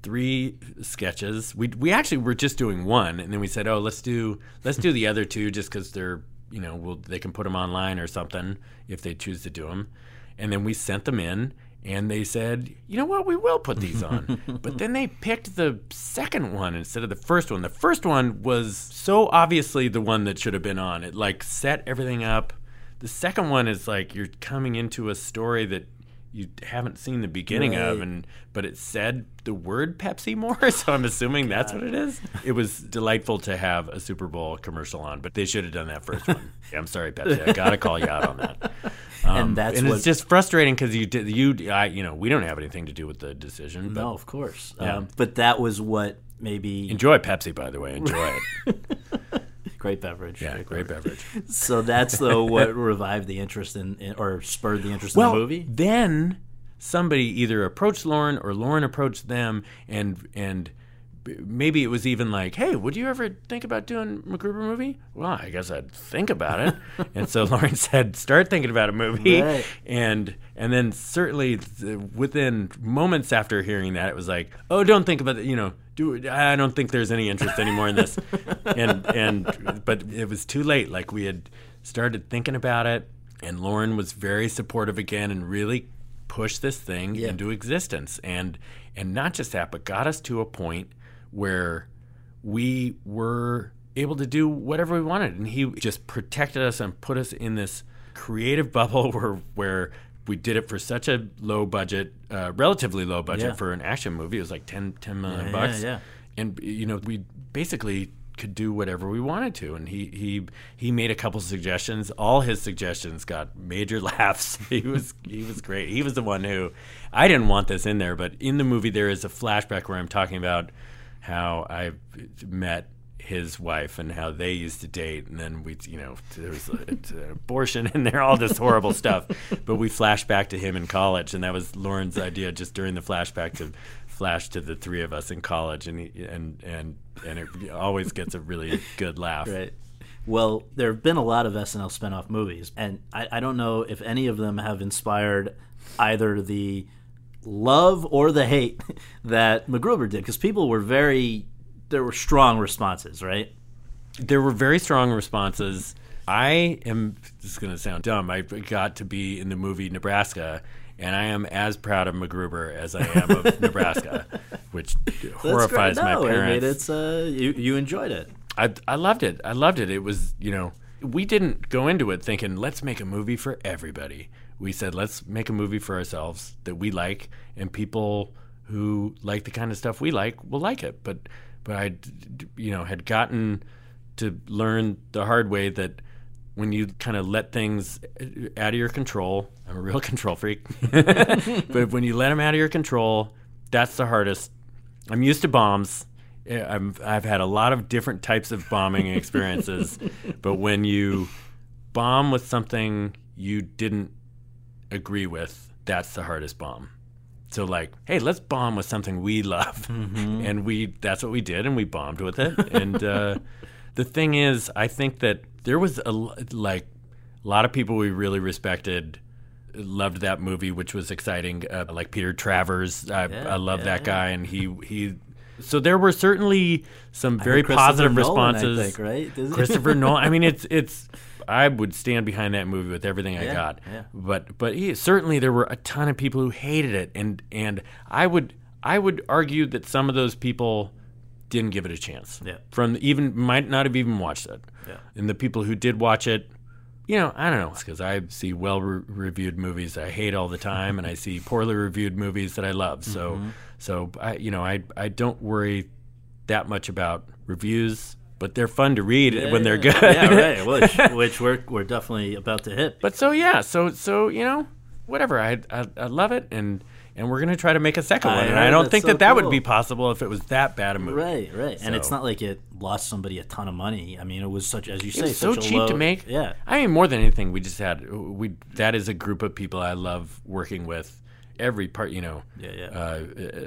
three sketches. We we actually were just doing one, and then we said, "Oh, let's do let's do the other two just because they're you know we'll, they can put them online or something if they choose to do them." And then we sent them in, and they said, "You know what? We will put these on." but then they picked the second one instead of the first one. The first one was so obviously the one that should have been on. It like set everything up. The second one is like you're coming into a story that you haven't seen the beginning of and but it said the word Pepsi more so I'm assuming that's what it is. It was delightful to have a Super Bowl commercial on, but they should have done that first one. Yeah, I'm sorry Pepsi. I got to call you out on that. Um, And that's and what- it's just frustrating cuz you did you I, you know, we don't have anything to do with the decision, but No, of course. Yeah. Um, but that was what maybe enjoy Pepsi by the way. Enjoy it. Great beverage. Yeah, great beverage. So that's though what revived the interest in, in or spurred the interest well, in the movie. Then somebody either approached Lorne or Lorne approached them, and and maybe it was even like, "Hey, would you ever think about doing a MacGruber movie?" Well, I guess I'd think about it. and so Lorne said, "Start thinking about a movie." Right. And and then certainly th- within moments after hearing that, it was like, "Oh, don't think about it." You know. Do, I don't think there's any interest anymore in this, and and but it was too late. Like we had started thinking about it, and Lorne was very supportive again, and really pushed this thing Yeah. into existence. And and not just that, but got us to a point where we were able to do whatever we wanted, and he just protected us and put us in this creative bubble where where we did it for such a low budget, uh, relatively low budget Yeah. for an action movie. It was like 10, 10 million Yeah, bucks. yeah, and you know we basically could do whatever we wanted to. And he he he made a couple suggestions. All his suggestions got major laughs. He was he was great. He was the one who I didn't want this in there but in the movie there is a flashback where I'm talking about how I met his wife and how they used to date and then we you know there was uh, a, an uh, abortion in there all this horrible stuff but we flash back to him in college and that was Lorne's idea just during the flashback to flash to the three of us in college and he, and and and it always gets a really good laugh Right. Well, there have been a lot of SNL spinoff movies, and I, I don't know if any of them have inspired either the love or the hate that MacGruber did, because people were very, there were strong responses, right? there were very strong responses. I am this is going to sound dumb. I got to be in the movie Nebraska, and I am as proud of MacGruber as I am of Nebraska, which horrifies great. my No, I parents. mean, it's uh, you you enjoyed it. I I loved it. I loved it. It was you know we didn't go into it thinking let's make a movie for everybody. We said let's make a movie for ourselves that we like and people who like the kind of stuff we like will like it. But but I, you know had gotten to learn the hard way that when you kind of let things out of your control, I'm a real control freak. but when you let them out of your control, that's the hardest. I'm used to bombs. Eh, I'm, I've had a lot of different types of bombing experiences, but when you bomb with something you didn't agree with, that's the hardest bomb. So like, hey, let's bomb with something we love, and we that's what we did, and we bombed with it. and uh, the thing is, I think that there was a like a lot of people we really respected loved that movie, which was exciting. Uh, like Peter Travers, I, I love that guy, and he he. So there were certainly some very positive Nolan, responses. think, right? Christopher Nolan. I mean, it's it's. I would stand behind that movie with everything I Yeah, got. yeah. But but he, certainly there were a ton of people who hated it, and and I would I would argue that some of those people didn't give it a chance. Yeah. From even might not have even watched it. Yeah. And the people who did watch it, you know, I don't know, because I see well re- reviewed movies I hate all the time, and I see poorly reviewed movies that I love. So Mm-hmm. so I you know I I don't worry that much about reviews, but they're fun to read when they're good. yeah, right. Which, which we're we're definitely about to hit. But so yeah, so so you know, whatever. I I, I love it, and and we're gonna try to make a second I one. And I don't think so that that would be possible if it was that bad a movie. Right, right, and it's not like it lost somebody a ton of money. I mean, it was such as you say, so cheap to make. Yeah, I mean, more than anything, we just had we. That is a group of people I love working with. Every part, you know, Yeah, yeah. Uh,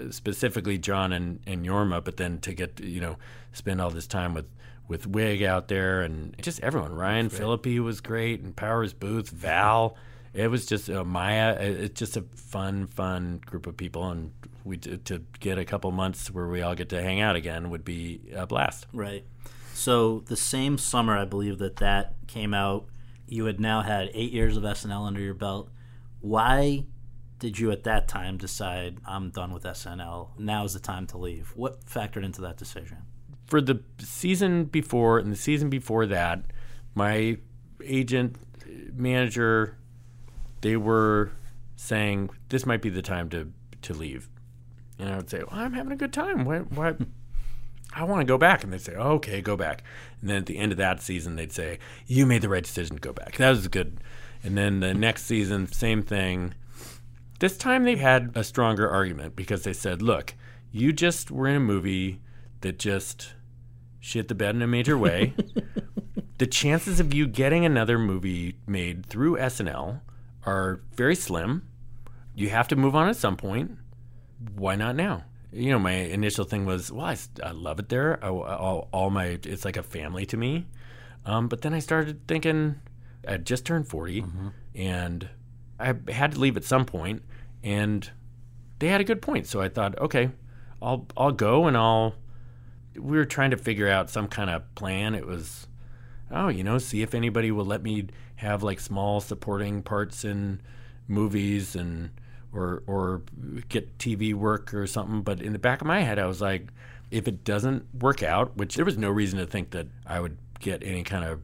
uh, specifically John and and Jorma, but then to get you know spend all this time with with Wiig out there and just everyone. Ryan Phillippe was great, and Powers Boothe, Val. It was just uh, Maya. It's just a fun, fun group of people, and we to to get a couple months where we all get to hang out again would be a blast. right. So the same summer, I believe that that came out. You had now had eight years of SNL under your belt. Why did you at that time decide I'm done with SNL? Now is the time to leave. What factored into that decision? For the season before and the season before that, my agent, manager, they were saying this might be the time to to leave, and I would say, well, I'm having a good time. What? What? I want to go back, and they'd say, oh, okay, go back. And then at the end of that season, they'd say, you made the right decision to go back. That was good. And then the next season, same thing. This time they had a stronger argument because they said, look, you just were in a movie that just shit the bed in a major way. the chances of you getting another movie made through SNL are very slim. You have to move on at some point. Why not now? You know, my initial thing was, well, I, I love it there. I, all, all my, it's like a family to me. Um, but then I started thinking, I just turned 40 and I had to leave at some point, and they had a good point. So I thought, okay, I'll I'll go and I'll. We were trying to figure out some kind of plan. It was, oh, you know, see if anybody will let me have like small supporting parts in movies and or or get TV work or something. But in the back of my head, I was like, if it doesn't work out, which there was no reason to think that I would get any kind of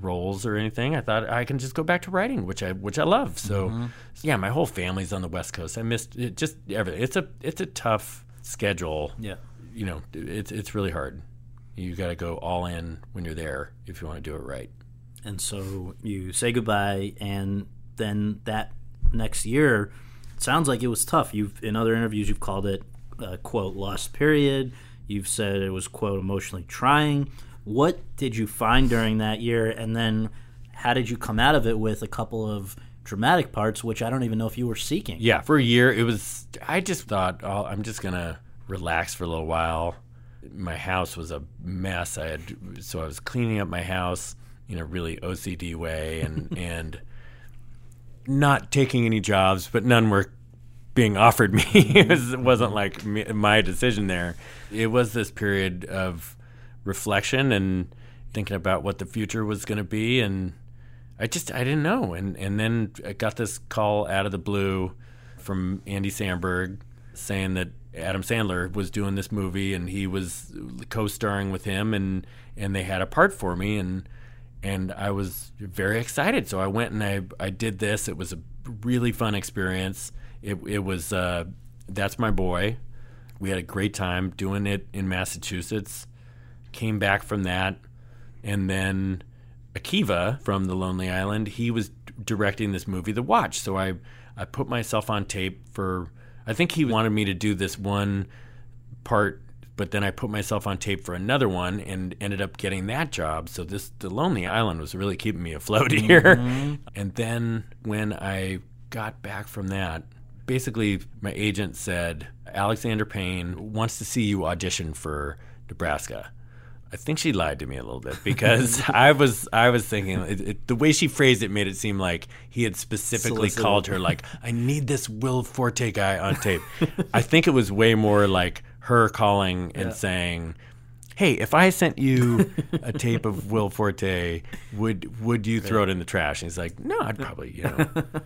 roles or anything. I thought I can just go back to writing, which I which I love. So mm-hmm. yeah, my whole family's on the West Coast. I missed it, just everything. It's a it's a tough schedule. Yeah. You know, it's it's really hard. You got to go all in when you're there if you want to do it right. And so you say goodbye, and then that next year, sounds like it was tough. You've in other interviews you've called it uh, quote lost period. You've said it was quote emotionally trying. What did you find during that year, and then how did you come out of it with a couple of dramatic parts, which I don't even know if you were seeking? Yeah, for a year it was. I just thought, oh, I'm just gonna relax for a little while. My house was a mess. I had so I was cleaning up my house in a really OCD way, and and not taking any jobs, but none were being offered me. it, was, it wasn't like me, my decision there. It was this period of reflection and thinking about what the future was going to be, and I just I didn't know. And and then I got this call out of the blue from Andy Samberg saying that Adam Sandler was doing this movie and he was co-starring with him and and they had a part for me and and I was very excited. So I went and I I did this. It was a really fun experience. It it was uh, that's my boy. We had a great time doing it in Massachusetts. Came back from that, and then Akiva from The Lonely Island. He was directing this movie, The Watch. So I I put myself on tape for. I think he wanted me to do this one part but then I put myself on tape for another one and ended up getting that job. So this the Lonely Island was really keeping me afloat here. Mm-hmm. And then when I got back from that, basically my agent said Alexander Payne wants to see you audition for Nebraska. I think she lied to me a little bit because I was I was thinking it, it, the way she phrased it made it seem like he had specifically Solicited. called her like I need this Will Forte guy on tape. I think it was way more like her calling and yeah. saying, "Hey, if I sent you a tape of Will Forte, would would you throw it in the trash?" And he's like, "No, I'd probably you know."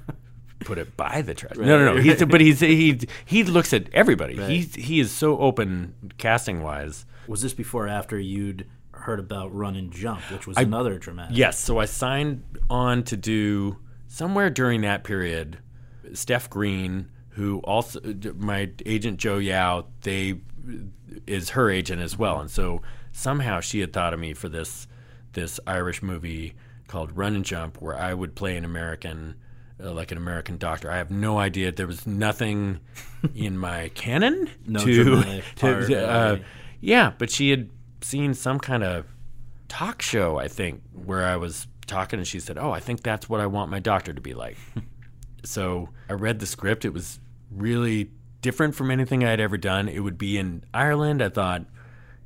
Put it by the trash. Right. No, no, no. He's, but he's he he looks at everybody. Right. He he is so open casting wise. Was this before or after you'd heard about Run and Jump, which was I, another dramatic? Yes. So I signed on to do somewhere during that period. Steph Green, who also my agent Joe Yao, they is her agent as well, and so somehow she had thought of me for this this Irish movie called Run and Jump, where I would play an American, uh, like an American doctor. I have no idea. There was nothing in my canon no to, to uh, yeah, but she had seen some kind of talk show, I think, where I was talking, and she said, "Oh, I think that's what I want my doctor to be like." so I read the script. It was really different from anything I had ever done. It would be in Ireland. I thought,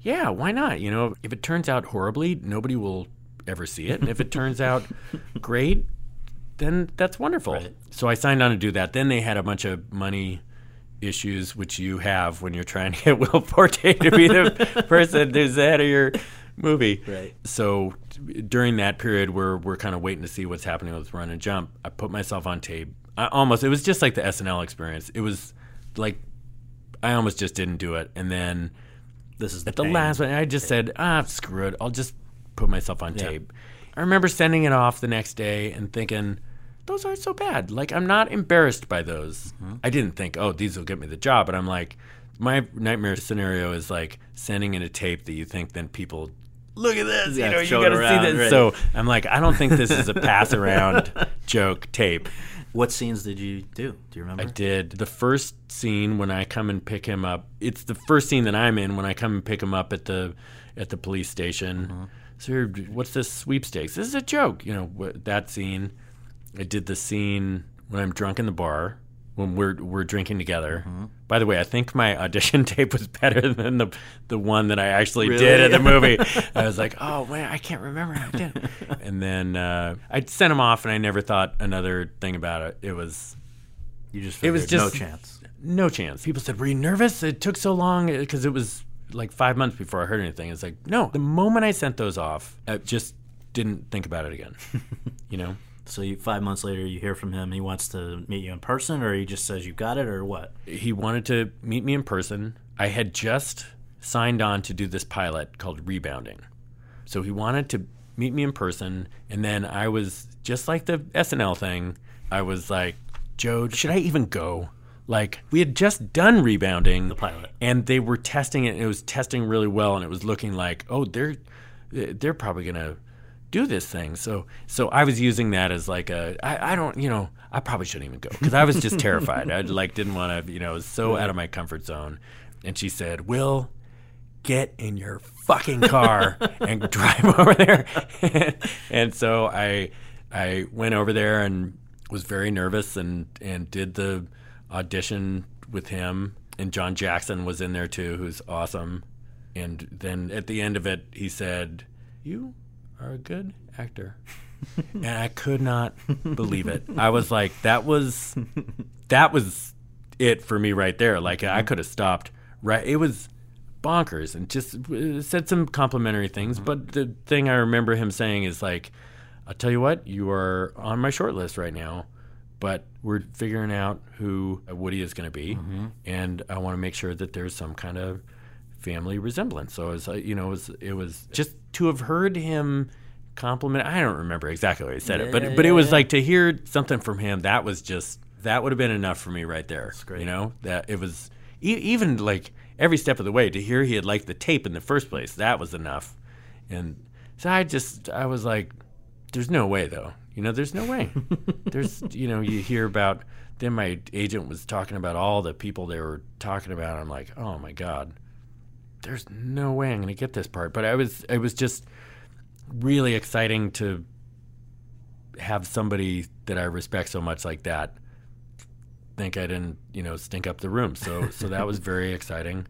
yeah, why not? You know, if it turns out horribly, nobody will ever see it. And if it turns out great, then that's wonderful. Right. So I signed on to do that. Then they had a bunch of money issues, which you have when you're trying to get Will Forte to be the person who's the head of your movie. Right. So during that period, we're we're kind of waiting to see what's happening with Run and Jump. I put myself on tape. I almost it was just like the SNL experience. It was like I almost just didn't do it, and then this is the at the last one. I just said, ah, screw it. I'll just put myself on yeah. tape. I remember sending it off the next day and thinking, those aren't so bad. Like I'm not embarrassed by those. Mm-hmm. I didn't think, oh, these will get me the job, but I'm like, my nightmare scenario is like sending in a tape that you think then people look at this, yeah, you know, you got to see this. Right. So I'm like, I don't think this is a pass around joke tape. What scenes did you do? Do you remember? I did. The first scene when I come and pick him up. It's the first scene that I'm in when I come and pick him up at the at the police station. Mm-hmm. So what's this sweepstakes? This is a joke, you know. That scene. I did the scene when I'm drunk in the bar when we're we're drinking together. Mm-hmm. By the way, I think my audition tape was better than the the one that I actually really? did in the movie. I was like, oh man, I can't remember how I did. and then uh, I sent him off, and I never thought another thing about it. It was you just it was just no chance. No chance. People said, "Were you nervous? It took so long because it was like five months before I heard anything." It's like, no. The moment I sent those off, I just didn't think about it again. you know. So you, five months later, you hear from him. He wants to meet you in person, or he just says you got it, or what? He wanted to meet me in person. I had just signed on to do this pilot called Rebounding, so he wanted to meet me in person. And then I was just like the SNL thing. I was like, Joe, should I even go? Like we had just done rebounding the pilot, and they were testing it. and It was testing really well, and it was looking like, oh, they're they're probably gonna do this thing. So so I was using that as like a I, I don't you know I probably shouldn't even go because I was just terrified. I like didn't want to you know was so out of my comfort zone. And she said, "Will, get in your fucking car and drive over there." and so I I went over there and was very nervous and and did the audition with him. And John Jackson was in there too, who's awesome. And then at the end of it, he said, "You are a good actor. and I could not believe it. I was like, that was that was it for me right there. Like I could have stopped right. It was bonkers and just uh, said some complimentary things. But the thing I remember him saying is like, I'll tell you what, you are on my short list right now. But we're figuring out who Woody is going to be, and I want to make sure that there's some kind of family resemblance. So it was, uh, you know, it was, it was just to have heard him compliment. I don't remember exactly what he said it, but but it was like to hear something from him. That was just that would have been enough for me right there. great. You know that it was e- even like every step of the way to hear he had liked the tape in the first place. That was enough, and so I just I was like, there's no way though. You know, there's no way. there's you know you hear about. Then my agent was talking about all the people they were talking about. I'm like, oh my god, there's no way I'm going to get this part. But I was, it was just really exciting to have somebody that I respect so much like that think I didn't, you know, stink up the room. So, so that was very exciting.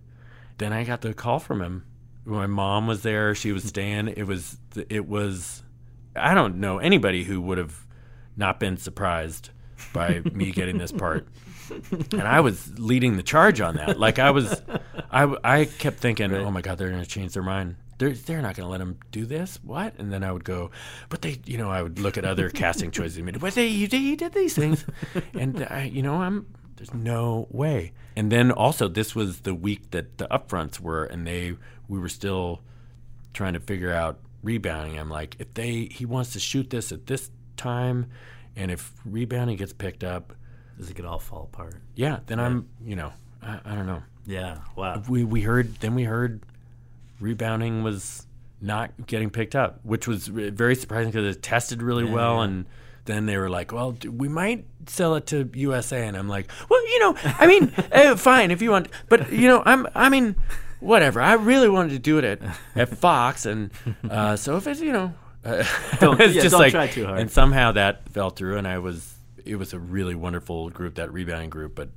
Then I got the call from him. My mom was there. She was staying. It was, it was, I don't know anybody who would have not been surprised by me getting this part and I was leading the charge on that. Like I was, I, I kept thinking, oh my god, they're going to change their mind. They're they're not going to let him do this. What? And then I would go, but they, you know, I would look at other casting choices. and But they, you did, he did these things, and I, you know, I'm there's no way. And then also, this was the week that the upfronts were, and they we were still trying to figure out rebounding. I'm like, if they he wants to shoot this at this time, and if rebounding gets picked up, Does it could all fall apart? yeah, then I'm, you know, I, I don't know. Yeah. Wow. We we heard then we heard rebounding was not getting picked up, which was very surprising because it tested really well, and then they were like, "Well, we might sell it to USA," and I'm like, "Well, you know, I mean, eh, fine if you want, but you know, I'm, I mean." Whatever. I really wanted to do it at, at Fox, and uh, so if it's you know, uh, Don't- it's yeah, just don't like, try too hard. And somehow that fell through, and I was it was a really wonderful group, that rebounding group. But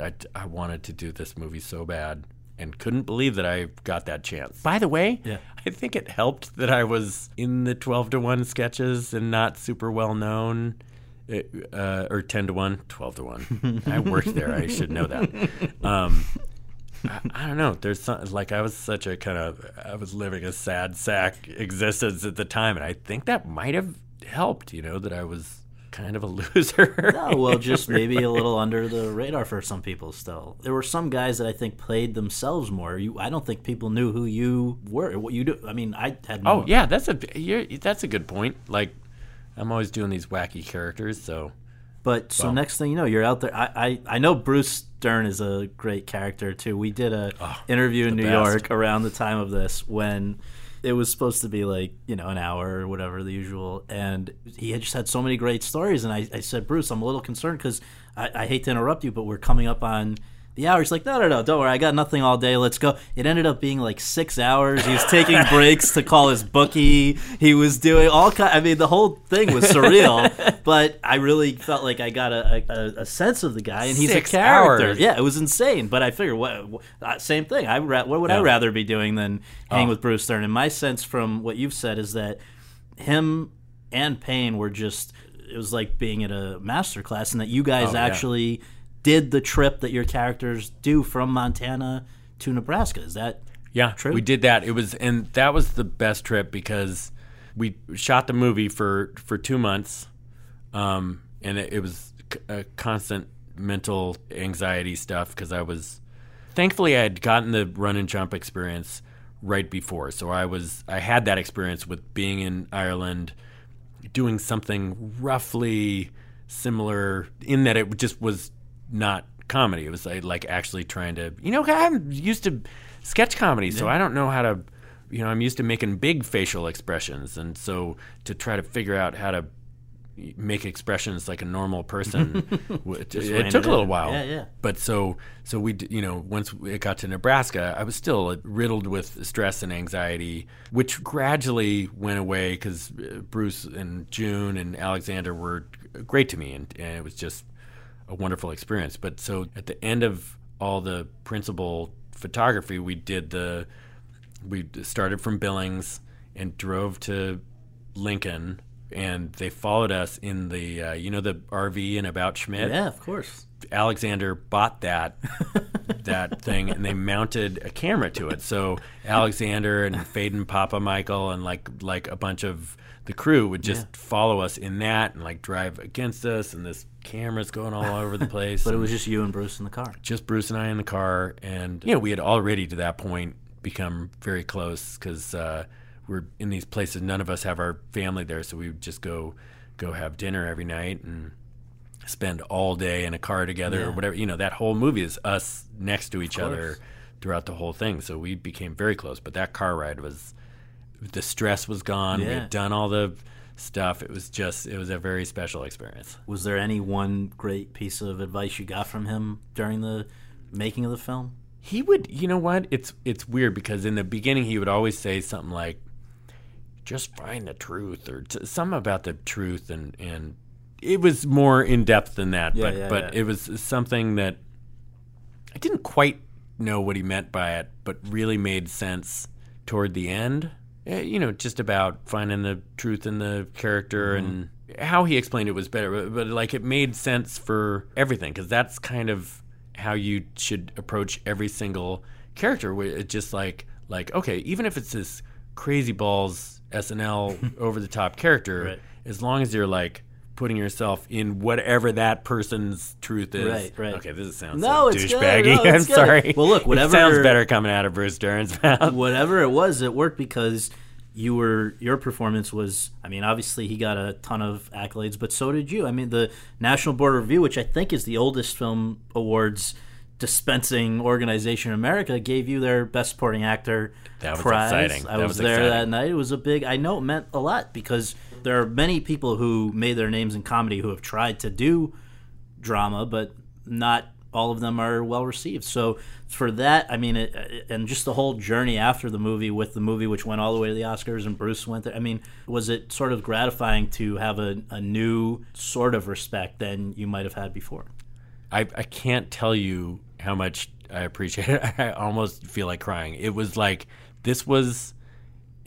I, I wanted to do this movie so bad and couldn't believe that I got that chance. By the way, Yeah. I think it helped that I was in the 12 to 1 sketches and not super well known. It, uh, or 10 to 1, 12 to 1. I worked there. I should know that. Um, I, I don't know. There's some, like I was such a kind of I was living a sad sack existence at the time, and I think that might have helped. You know that I was kind of a loser. Oh well, just maybe a little under the radar for some people. Still, there were some guys that I think played themselves more. You, I don't think people knew who you were, what you do. I mean, I had oh, no. Oh yeah, that's a you're, that's a good point. Like I'm always doing these wacky characters, so But so next thing you know, you're out there. I, I, I know Bruce Dern is a great character too. We did a ah, interview in New best. York around the time of this when it was supposed to be like you know an hour or whatever the usual, and he had just had so many great stories. And I, I said, Bruce, I'm a little concerned because I, I hate to interrupt you, but we're coming up on. The hour. He's like, no, no, no, don't worry. I got nothing all day. Let's go. It ended up being like six hours. He was taking breaks to call his bookie. He was doing all kind. I mean, the whole thing was surreal. but I really felt like I got a, a, a sense of the guy, and he's Six a character. hours. Yeah, it was insane. But I figured, what, what uh, same thing. I what would I rather be doing than hanging Oh. with Bruce Dern? And my sense from what you've said is that him and Payne were just. It was like being at a master class, and that you guys Oh, yeah. Did the trip that your characters do from Montana to Nebraska. Is that Yeah, True. we did that. It was and that was the best trip because we shot the movie for for two months, um, and it, it was a constant mental anxiety stuff because I was thankfully I had gotten the run and jump experience right before, so I was I had that experience with being in Ireland, doing something roughly similar in that it just was not comedy. It was like, like actually trying to, you know, I'm used to sketch comedy, so I don't know how to, you know, I'm used to making big facial expressions, and so to try to figure out how to make expressions like a normal person, it, it took it a little in. while. Yeah, yeah. But so, so we, you know, once it got to Nebraska, I was still riddled with stress and anxiety, which gradually went away because uh, Bruce and June and Alexander were great to me, and, and it was just a wonderful experience. But so at the end of all the principal photography, we did the, we started from Billings and drove to Lincoln. And they followed us in the, uh, you know, the RV in About Schmidt. yeah, of course. Alexander bought that that thing and they mounted a camera to it. So Alexander and Phedon Papamichael and like like a bunch of the crew would just follow us in that and like drive against us, and this camera's going all over the place. But it was just you and Bruce in the car. just Bruce and I in the car, and you know we had already to that point become very close because uh, we're in these places. None of us have our family there, so we would just go go have dinner every night and spend all day in a car together or whatever. You know that whole movie is us next to each other throughout the whole thing. So we became very close. But that car ride was the stress was gone. We had done all the stuff. It was just it was a very special experience. Was there any one great piece of advice you got from him during the making of the film? He would, you know what? It's it's weird because in the beginning he would always say something like, "Just find the truth," or t- something about the truth, and and it was more in depth than that. Yeah, but yeah, but yeah. it was something that I didn't quite know what he meant by it, but really made sense toward the end. Eh, You know, just about finding the truth in the character Mm-hmm. and how he explained it was better, but, but like it made sense for everything because that's kind of how you should approach every single character. It's just like like okay, even if it's this crazy balls SNL over the top character, Right. as long as you're like putting yourself in whatever that person's truth is. Right, right. Okay, this sounds No, so it's good. douchebaggy. No, it's I'm good. sorry. Well, look, It whatever- sounds better coming out of Bruce Dern's mouth. Whatever it was, it worked because you were your performance was. I mean, obviously he got a ton of accolades, but so did you. I mean, the National Board of Review, which I think is the oldest film awards dispensing organization in America, gave you their Best Supporting Actor That was prize. exciting. I That was, was there that night. It was a big. I know it meant a lot because there are many people who made their names in comedy who have tried to do drama, but not all of them are well received. So for that, I mean, it, uh, and just the whole journey after the movie with the movie, which went all the way to the Oscars, and Bruce went there. I mean, was it sort of gratifying to have a, a new sort of respect than you might have had before? I, I can't tell you how much I appreciate it. I almost feel like crying. It was like this was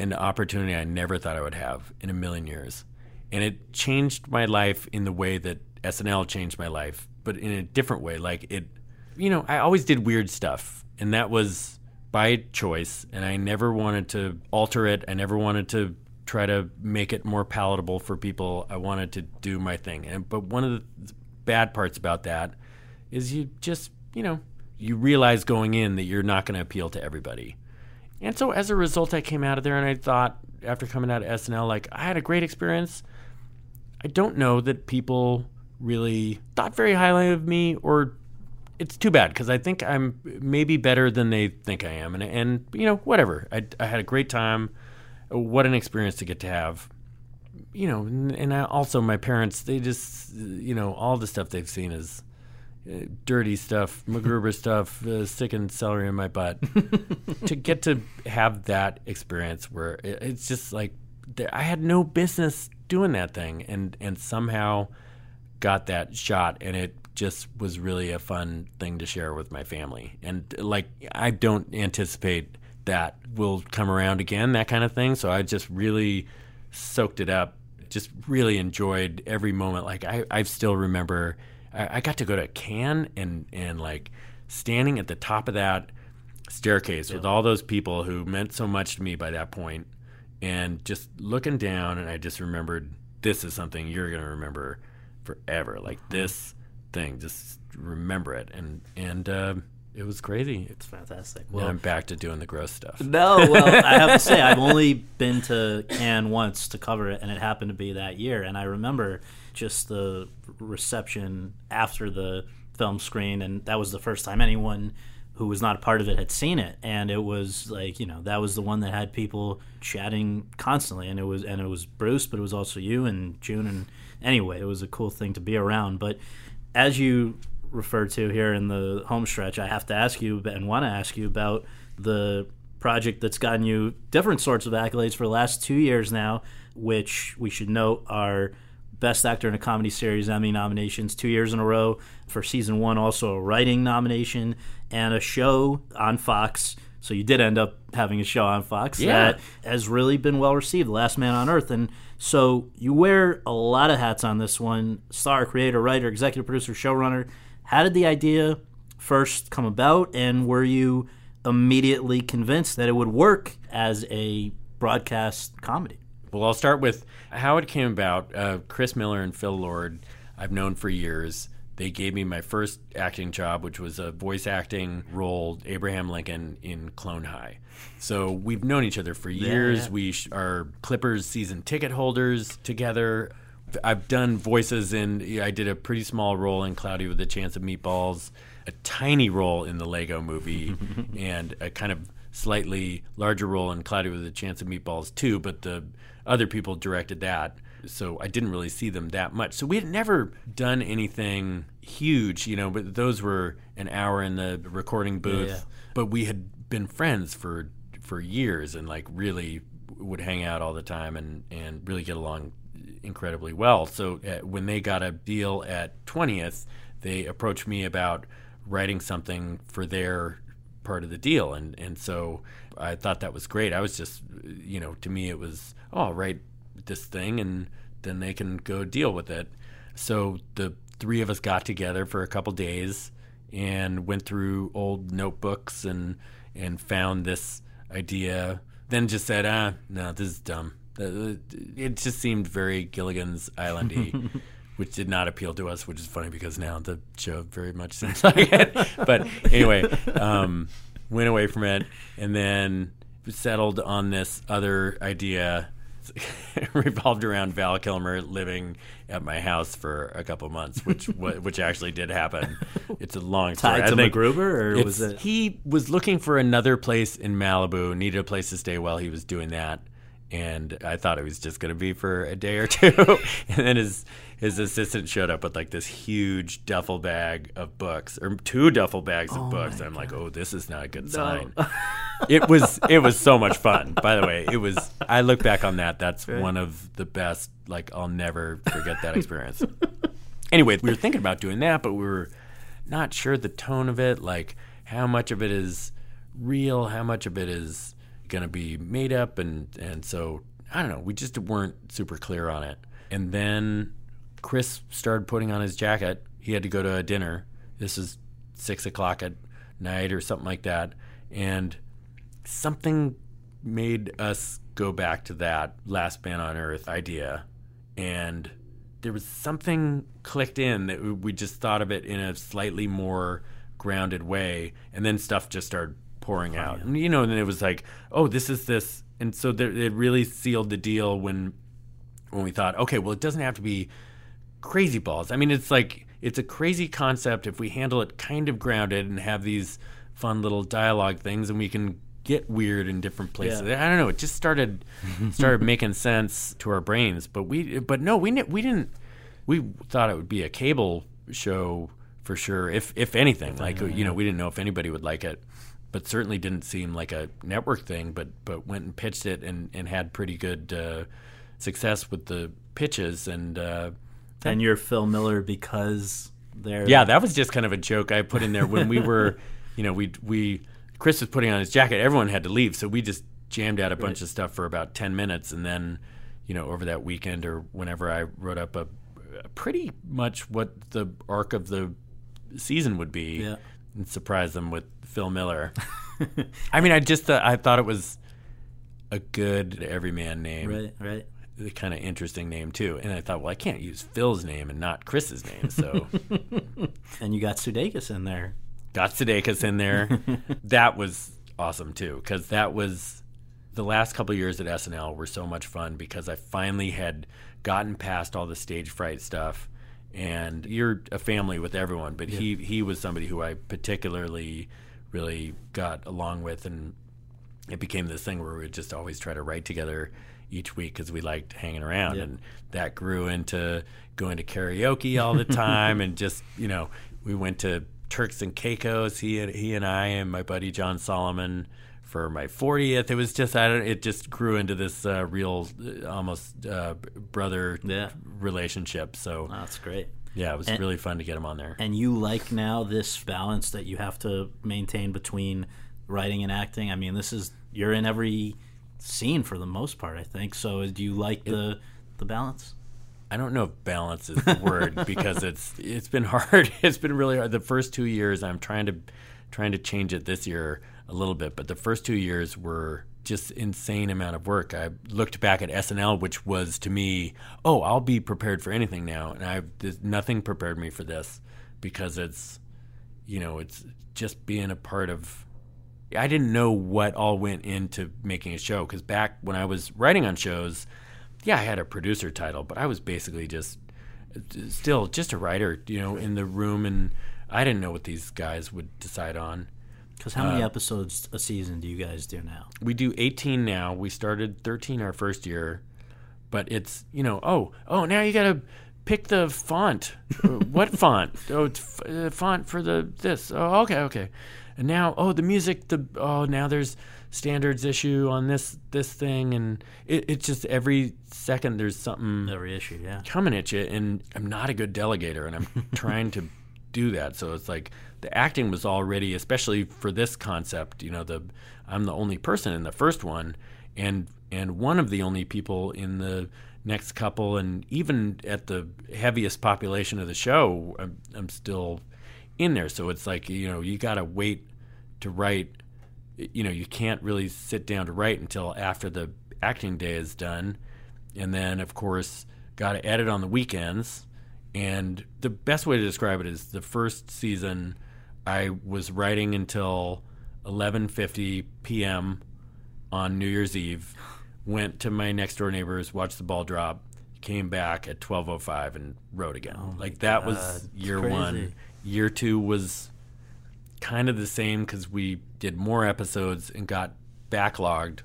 an opportunity I never thought I would have in a million years. And it changed my life in the way that SNL changed my life, but in a different way. Like it, you know, I always did weird stuff, and that was by choice, and I never wanted to alter it. I never wanted to try to make it more palatable for people. I wanted to do my thing. And but one of the bad parts about that is you just, you know, you realize going in that you're not going to appeal to everybody. And so as a result, I came out of there and I thought, after coming out of SNL, like, I had a great experience. I don't know that people really thought very highly of me, or it's too bad because I think I'm maybe better than they think I am. And, and you know, whatever. I, I had a great time. What an experience to get to have. You know, and, I also my parents, they just, you know, all the stuff they've seen is uh, dirty stuff, MacGruber stuff, uh, sticking celery in my butt. to get to have that experience where it, it's just like I had no business doing that thing, and and somehow got that shot, and it just was really a fun thing to share with my family. And like I don't anticipate that will come around again, that kind of thing. So I just really soaked it up. Just really enjoyed every moment. Like I, I still remember I, I got to go to Cannes and and like standing at the top of that staircase with all those people who meant so much to me by that point and just looking down and I just remembered this is something you're going to remember forever. Like this thing just remember it. And and uh, it was crazy. It's fantastic. now I'm back to doing the gross stuff. No, well, I have to say I've only been to Cannes once to cover it, and it happened to be that year. And I remember just the reception after the film screen, and that was the first time anyone who was not a part of it had seen it. And it was like you know that was the one that had people chatting constantly, and it was and it was Bruce, but it was also you and June. And anyway, it was a cool thing to be around. But as you refer to here in the home stretch, I have to ask you and want to ask you about the project that's gotten you different sorts of accolades for the last two years now, which we should note are Best Actor in a Comedy Series Emmy nominations two years in a row. For season one, also a writing nomination and a show on Fox. So you did end up having a show on Fox Yeah. that has really been well received, Last Man on Earth. And so you wear a lot of hats on this one star, creator, writer, executive producer, showrunner. How did the idea first come about, and were you immediately convinced that it would work as a broadcast comedy? Well, I'll start with how it came about. Uh, Chris Miller and Phil Lord, I've known for years. They gave me my first acting job, which was a voice acting role, Abraham Lincoln in Clone High. So we've known each other for years. yeah. We sh- are Clippers season ticket holders together. I've done voices in. I did a pretty small role in Cloudy with a Chance of Meatballs, a tiny role in the Lego Movie, and a kind of slightly larger role in Cloudy with a Chance of Meatballs too. But the other people directed that, so I didn't really see them that much. So we had never done anything huge, you know. But those were an hour in the recording booth. yeah. But we had been friends for for years and like really would hang out all the time and and really get along incredibly well. So uh, when they got a deal at 20th, they approached me about writing something for their part of the deal and and so I thought that was great. I was just you know, to me it was oh, I'll write this thing and then they can go deal with it. So the three of us got together for a couple days and went through old notebooks and and found this idea. Then just said, ah, no, this is dumb. It just seemed very Gilligan's Islandy, which did not appeal to us. Which is funny because now the show very much seems like it. But anyway, um, went away from it, and then settled on this other idea. revolved around Val Kilmer living at my house for a couple months, which which actually did happen. It's a long story. Tied to MacGruber, or was it- He was looking for another place in Malibu, needed a place to stay while he was doing that. And I thought it was just going to be for a day or two. and then his his assistant showed up with like this huge duffel bag of books, or two duffel bags of oh books. I'm like, oh, this is not a good sign. it was it was so much fun. By the way, it was. I look back on that. That's one of the best. Like I'll never forget that experience. anyway, we were thinking about doing that, but we were not sure the tone of it. Like how much of it is real, how much of it is going to be made up, and and so I don't know. We just weren't super clear on it. And then Chris started putting on his jacket. He had to go to a dinner. This is six o'clock at night or something like that, and something made us go back to that last man on earth idea. And there was something clicked in that we- just thought of it in a slightly more grounded way. And then stuff just started pouring out. And you know and then it was like oh this is this. And so there, it really sealed the deal when when we thought okay well it doesn't have to be crazy balls. I mean, it's like it's a crazy concept if we handle it kind of grounded and have these fun little dialogue things, and we can get weird in different places. Yeah. I don't know. It just started started making sense to our brains, but we but no, we we didn't. We thought it would be a cable show for sure, if if anything. Like you know, we didn't know if anybody would like it. But certainly didn't seem like a network thing. But but went and pitched it and, and had pretty good uh, success with the pitches and uh, and you're Phil Miller because they're yeah, that was just kind of a joke I put in there when we were, you know, we we Chris was putting on his jacket. Everyone had to leave, so we just jammed out a bunch of stuff for about ten minutes, and then, you know, over that weekend or whenever I wrote up a, a pretty much what the arc of the season would be, Yeah. and surprise them with Phil Miller. I mean, I just uh, I thought it was a good everyman name right, right. The kind of interesting name too. And I thought, well, I can't use Phil's name and not Chris's name, so And you got Sudeikis in there. got Sudeikis in there. that was awesome too, because that was the last couple of years at SNL were so much fun because I finally had gotten past all the stage fright stuff. And you're a family with everyone, but he he was somebody who I particularly really got along with, and it became this thing where we would just always try to write together each week because we liked hanging around Yeah. and that grew into going to karaoke all the time and just you know we went to Turks and Caicos he and he and I and my buddy John Solomon for my 40th it was just I don't it just grew into this uh, real uh, almost uh, brother Yeah. relationship so Oh, that's great. yeah it was And- really fun to get him on there And you like now this balance that you have to maintain between writing and acting. I mean, this is you're in every scene for the most part, I think. So uh, do you like the the balance? I don't know if balance is the word because it's it's been hard. It's been really hard. The first two years, I'm trying to trying to change it this year a little bit, but the first two years were just insane amount of work. I looked back at SNL, which was to me, oh, I'll be prepared for anything now, and I've nothing prepared me for this because it's, you know, it's just being a part of. I didn't know what all went into making a show because back when I was writing on shows, yeah, I had a producer title, but I was basically just still just a writer, you know, in the room, and I didn't know what these guys would decide on. Because how many uh, episodes a season do you guys do now? We do 18 now. We started 13 our first year, but it's you know oh oh now you got to pick the font. What font? Oh, it's f- uh, font for the this. Oh, okay, okay. And now oh the music the oh now there's standards issue on this this thing. And it, it's just every second there's something every issue yeah. coming at you. And i'm not a good delegator and i'm trying to do that. So it's like the acting was already especially for this concept you know the i'm the only person in the first one and and one of the only people in the next couple. And even at the heaviest population of the show i'm, I'm still in there so it's like you know you got to wait to write you know, you can't really sit down to write until after the acting day is done. And then, of course, got to edit on the weekends. And the best way to describe it is the first season, I was writing until 11:50 p.m. on New Year's Eve. Went to my next door neighbors, watched the ball drop, came back at 12:05 and wrote again. Oh like that God. was year one. Year two was kind of the same because we did more episodes and got backlogged,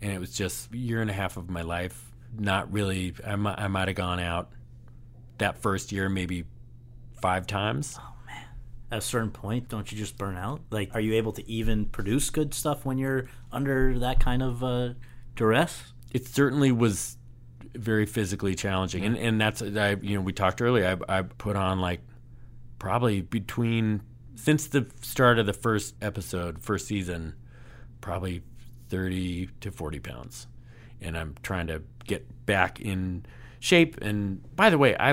and it was just year and a half of my life. Not really. I, m- I might have gone out that first year maybe five times. Oh man! At a certain point, don't you just burn out? Like, are you able to even produce good stuff when you're under that kind of uh, duress? It certainly was very physically challenging, and and that's I you know we talked earlier. I I put on like probably between since the start of the first episode, first season, probably 30 to 40 pounds. And I'm trying to get back in shape. And by the way, I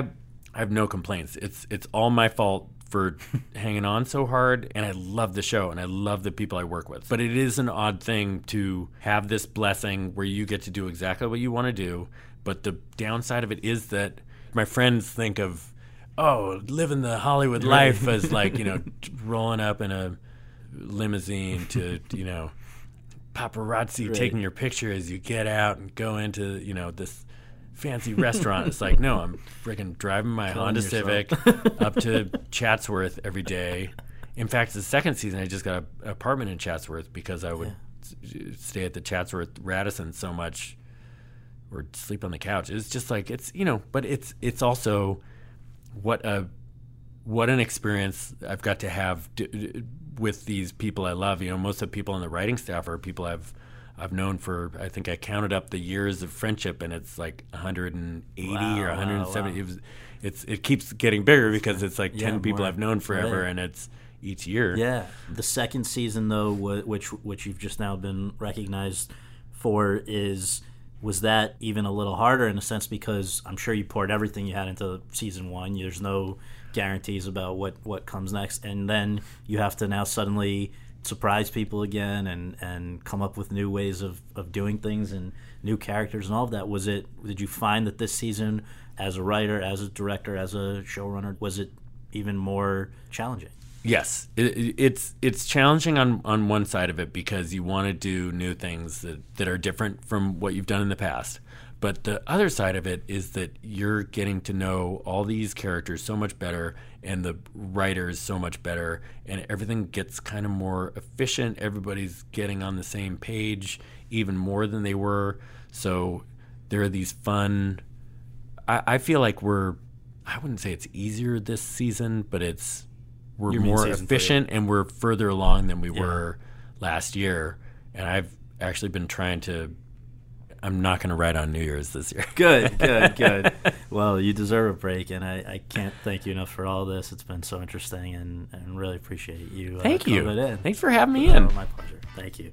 I have no complaints. It's it's all my fault for hanging on so hard and I love the show and I love the people I work with. But it is an odd thing to have this blessing where you get to do exactly what you want to do, but the downside of it is that my friends think of oh, living the Hollywood life as like you know rolling up in a limousine to you know paparazzi right. taking your picture as you get out and go into you know this fancy restaurant. It's like no, I'm freaking driving my Killing Honda yourself. Civic up to Chatsworth every day. In fact, the second season I just got an apartment in Chatsworth because I would yeah. stay at the Chatsworth Radisson so much or sleep on the couch. It's just like it's you know, but it's it's also what a what an experience I've got to have d- with these people I love. You know, most of the people on the writing staff are people I've I've known for. I think I counted up the years of friendship, and it's like 180 wow, or 170. Wow, wow. It was, it's it keeps getting bigger because it's like yeah, 10 people more, I've known forever, right. and it's each year. Yeah, the second season though, which which you've just now been recognized for, is was that even a little harder in a sense because I'm sure you poured everything you had into season one. There's no guarantees about what what comes next, and then you have to now suddenly surprise people again and and come up with new ways of of doing things and new characters and all of that. Was it? Did you find that this season, as a writer, as a director, as a showrunner, was it even more challenging? Yes, it, it's it's challenging on on one side of it because you want to do new things that, that are different from what you've done in the past. But the other side of it is that you're getting to know all these characters so much better and the writers so much better and everything gets kind of more efficient. Everybody's getting on the same page even more than they were. So there are these fun I, I feel like we're I wouldn't say it's easier this season, but it's we're you more efficient three. and we're further along than we yeah. were last year. And I've actually been trying to. I'm not going to write on New Year's this year. good, good, good. Well, you deserve a break, and I, I, can't thank you enough for all this. It's been so interesting, and, and really appreciate you. Uh, thank you. Thanks for having me in. my pleasure. Thank you.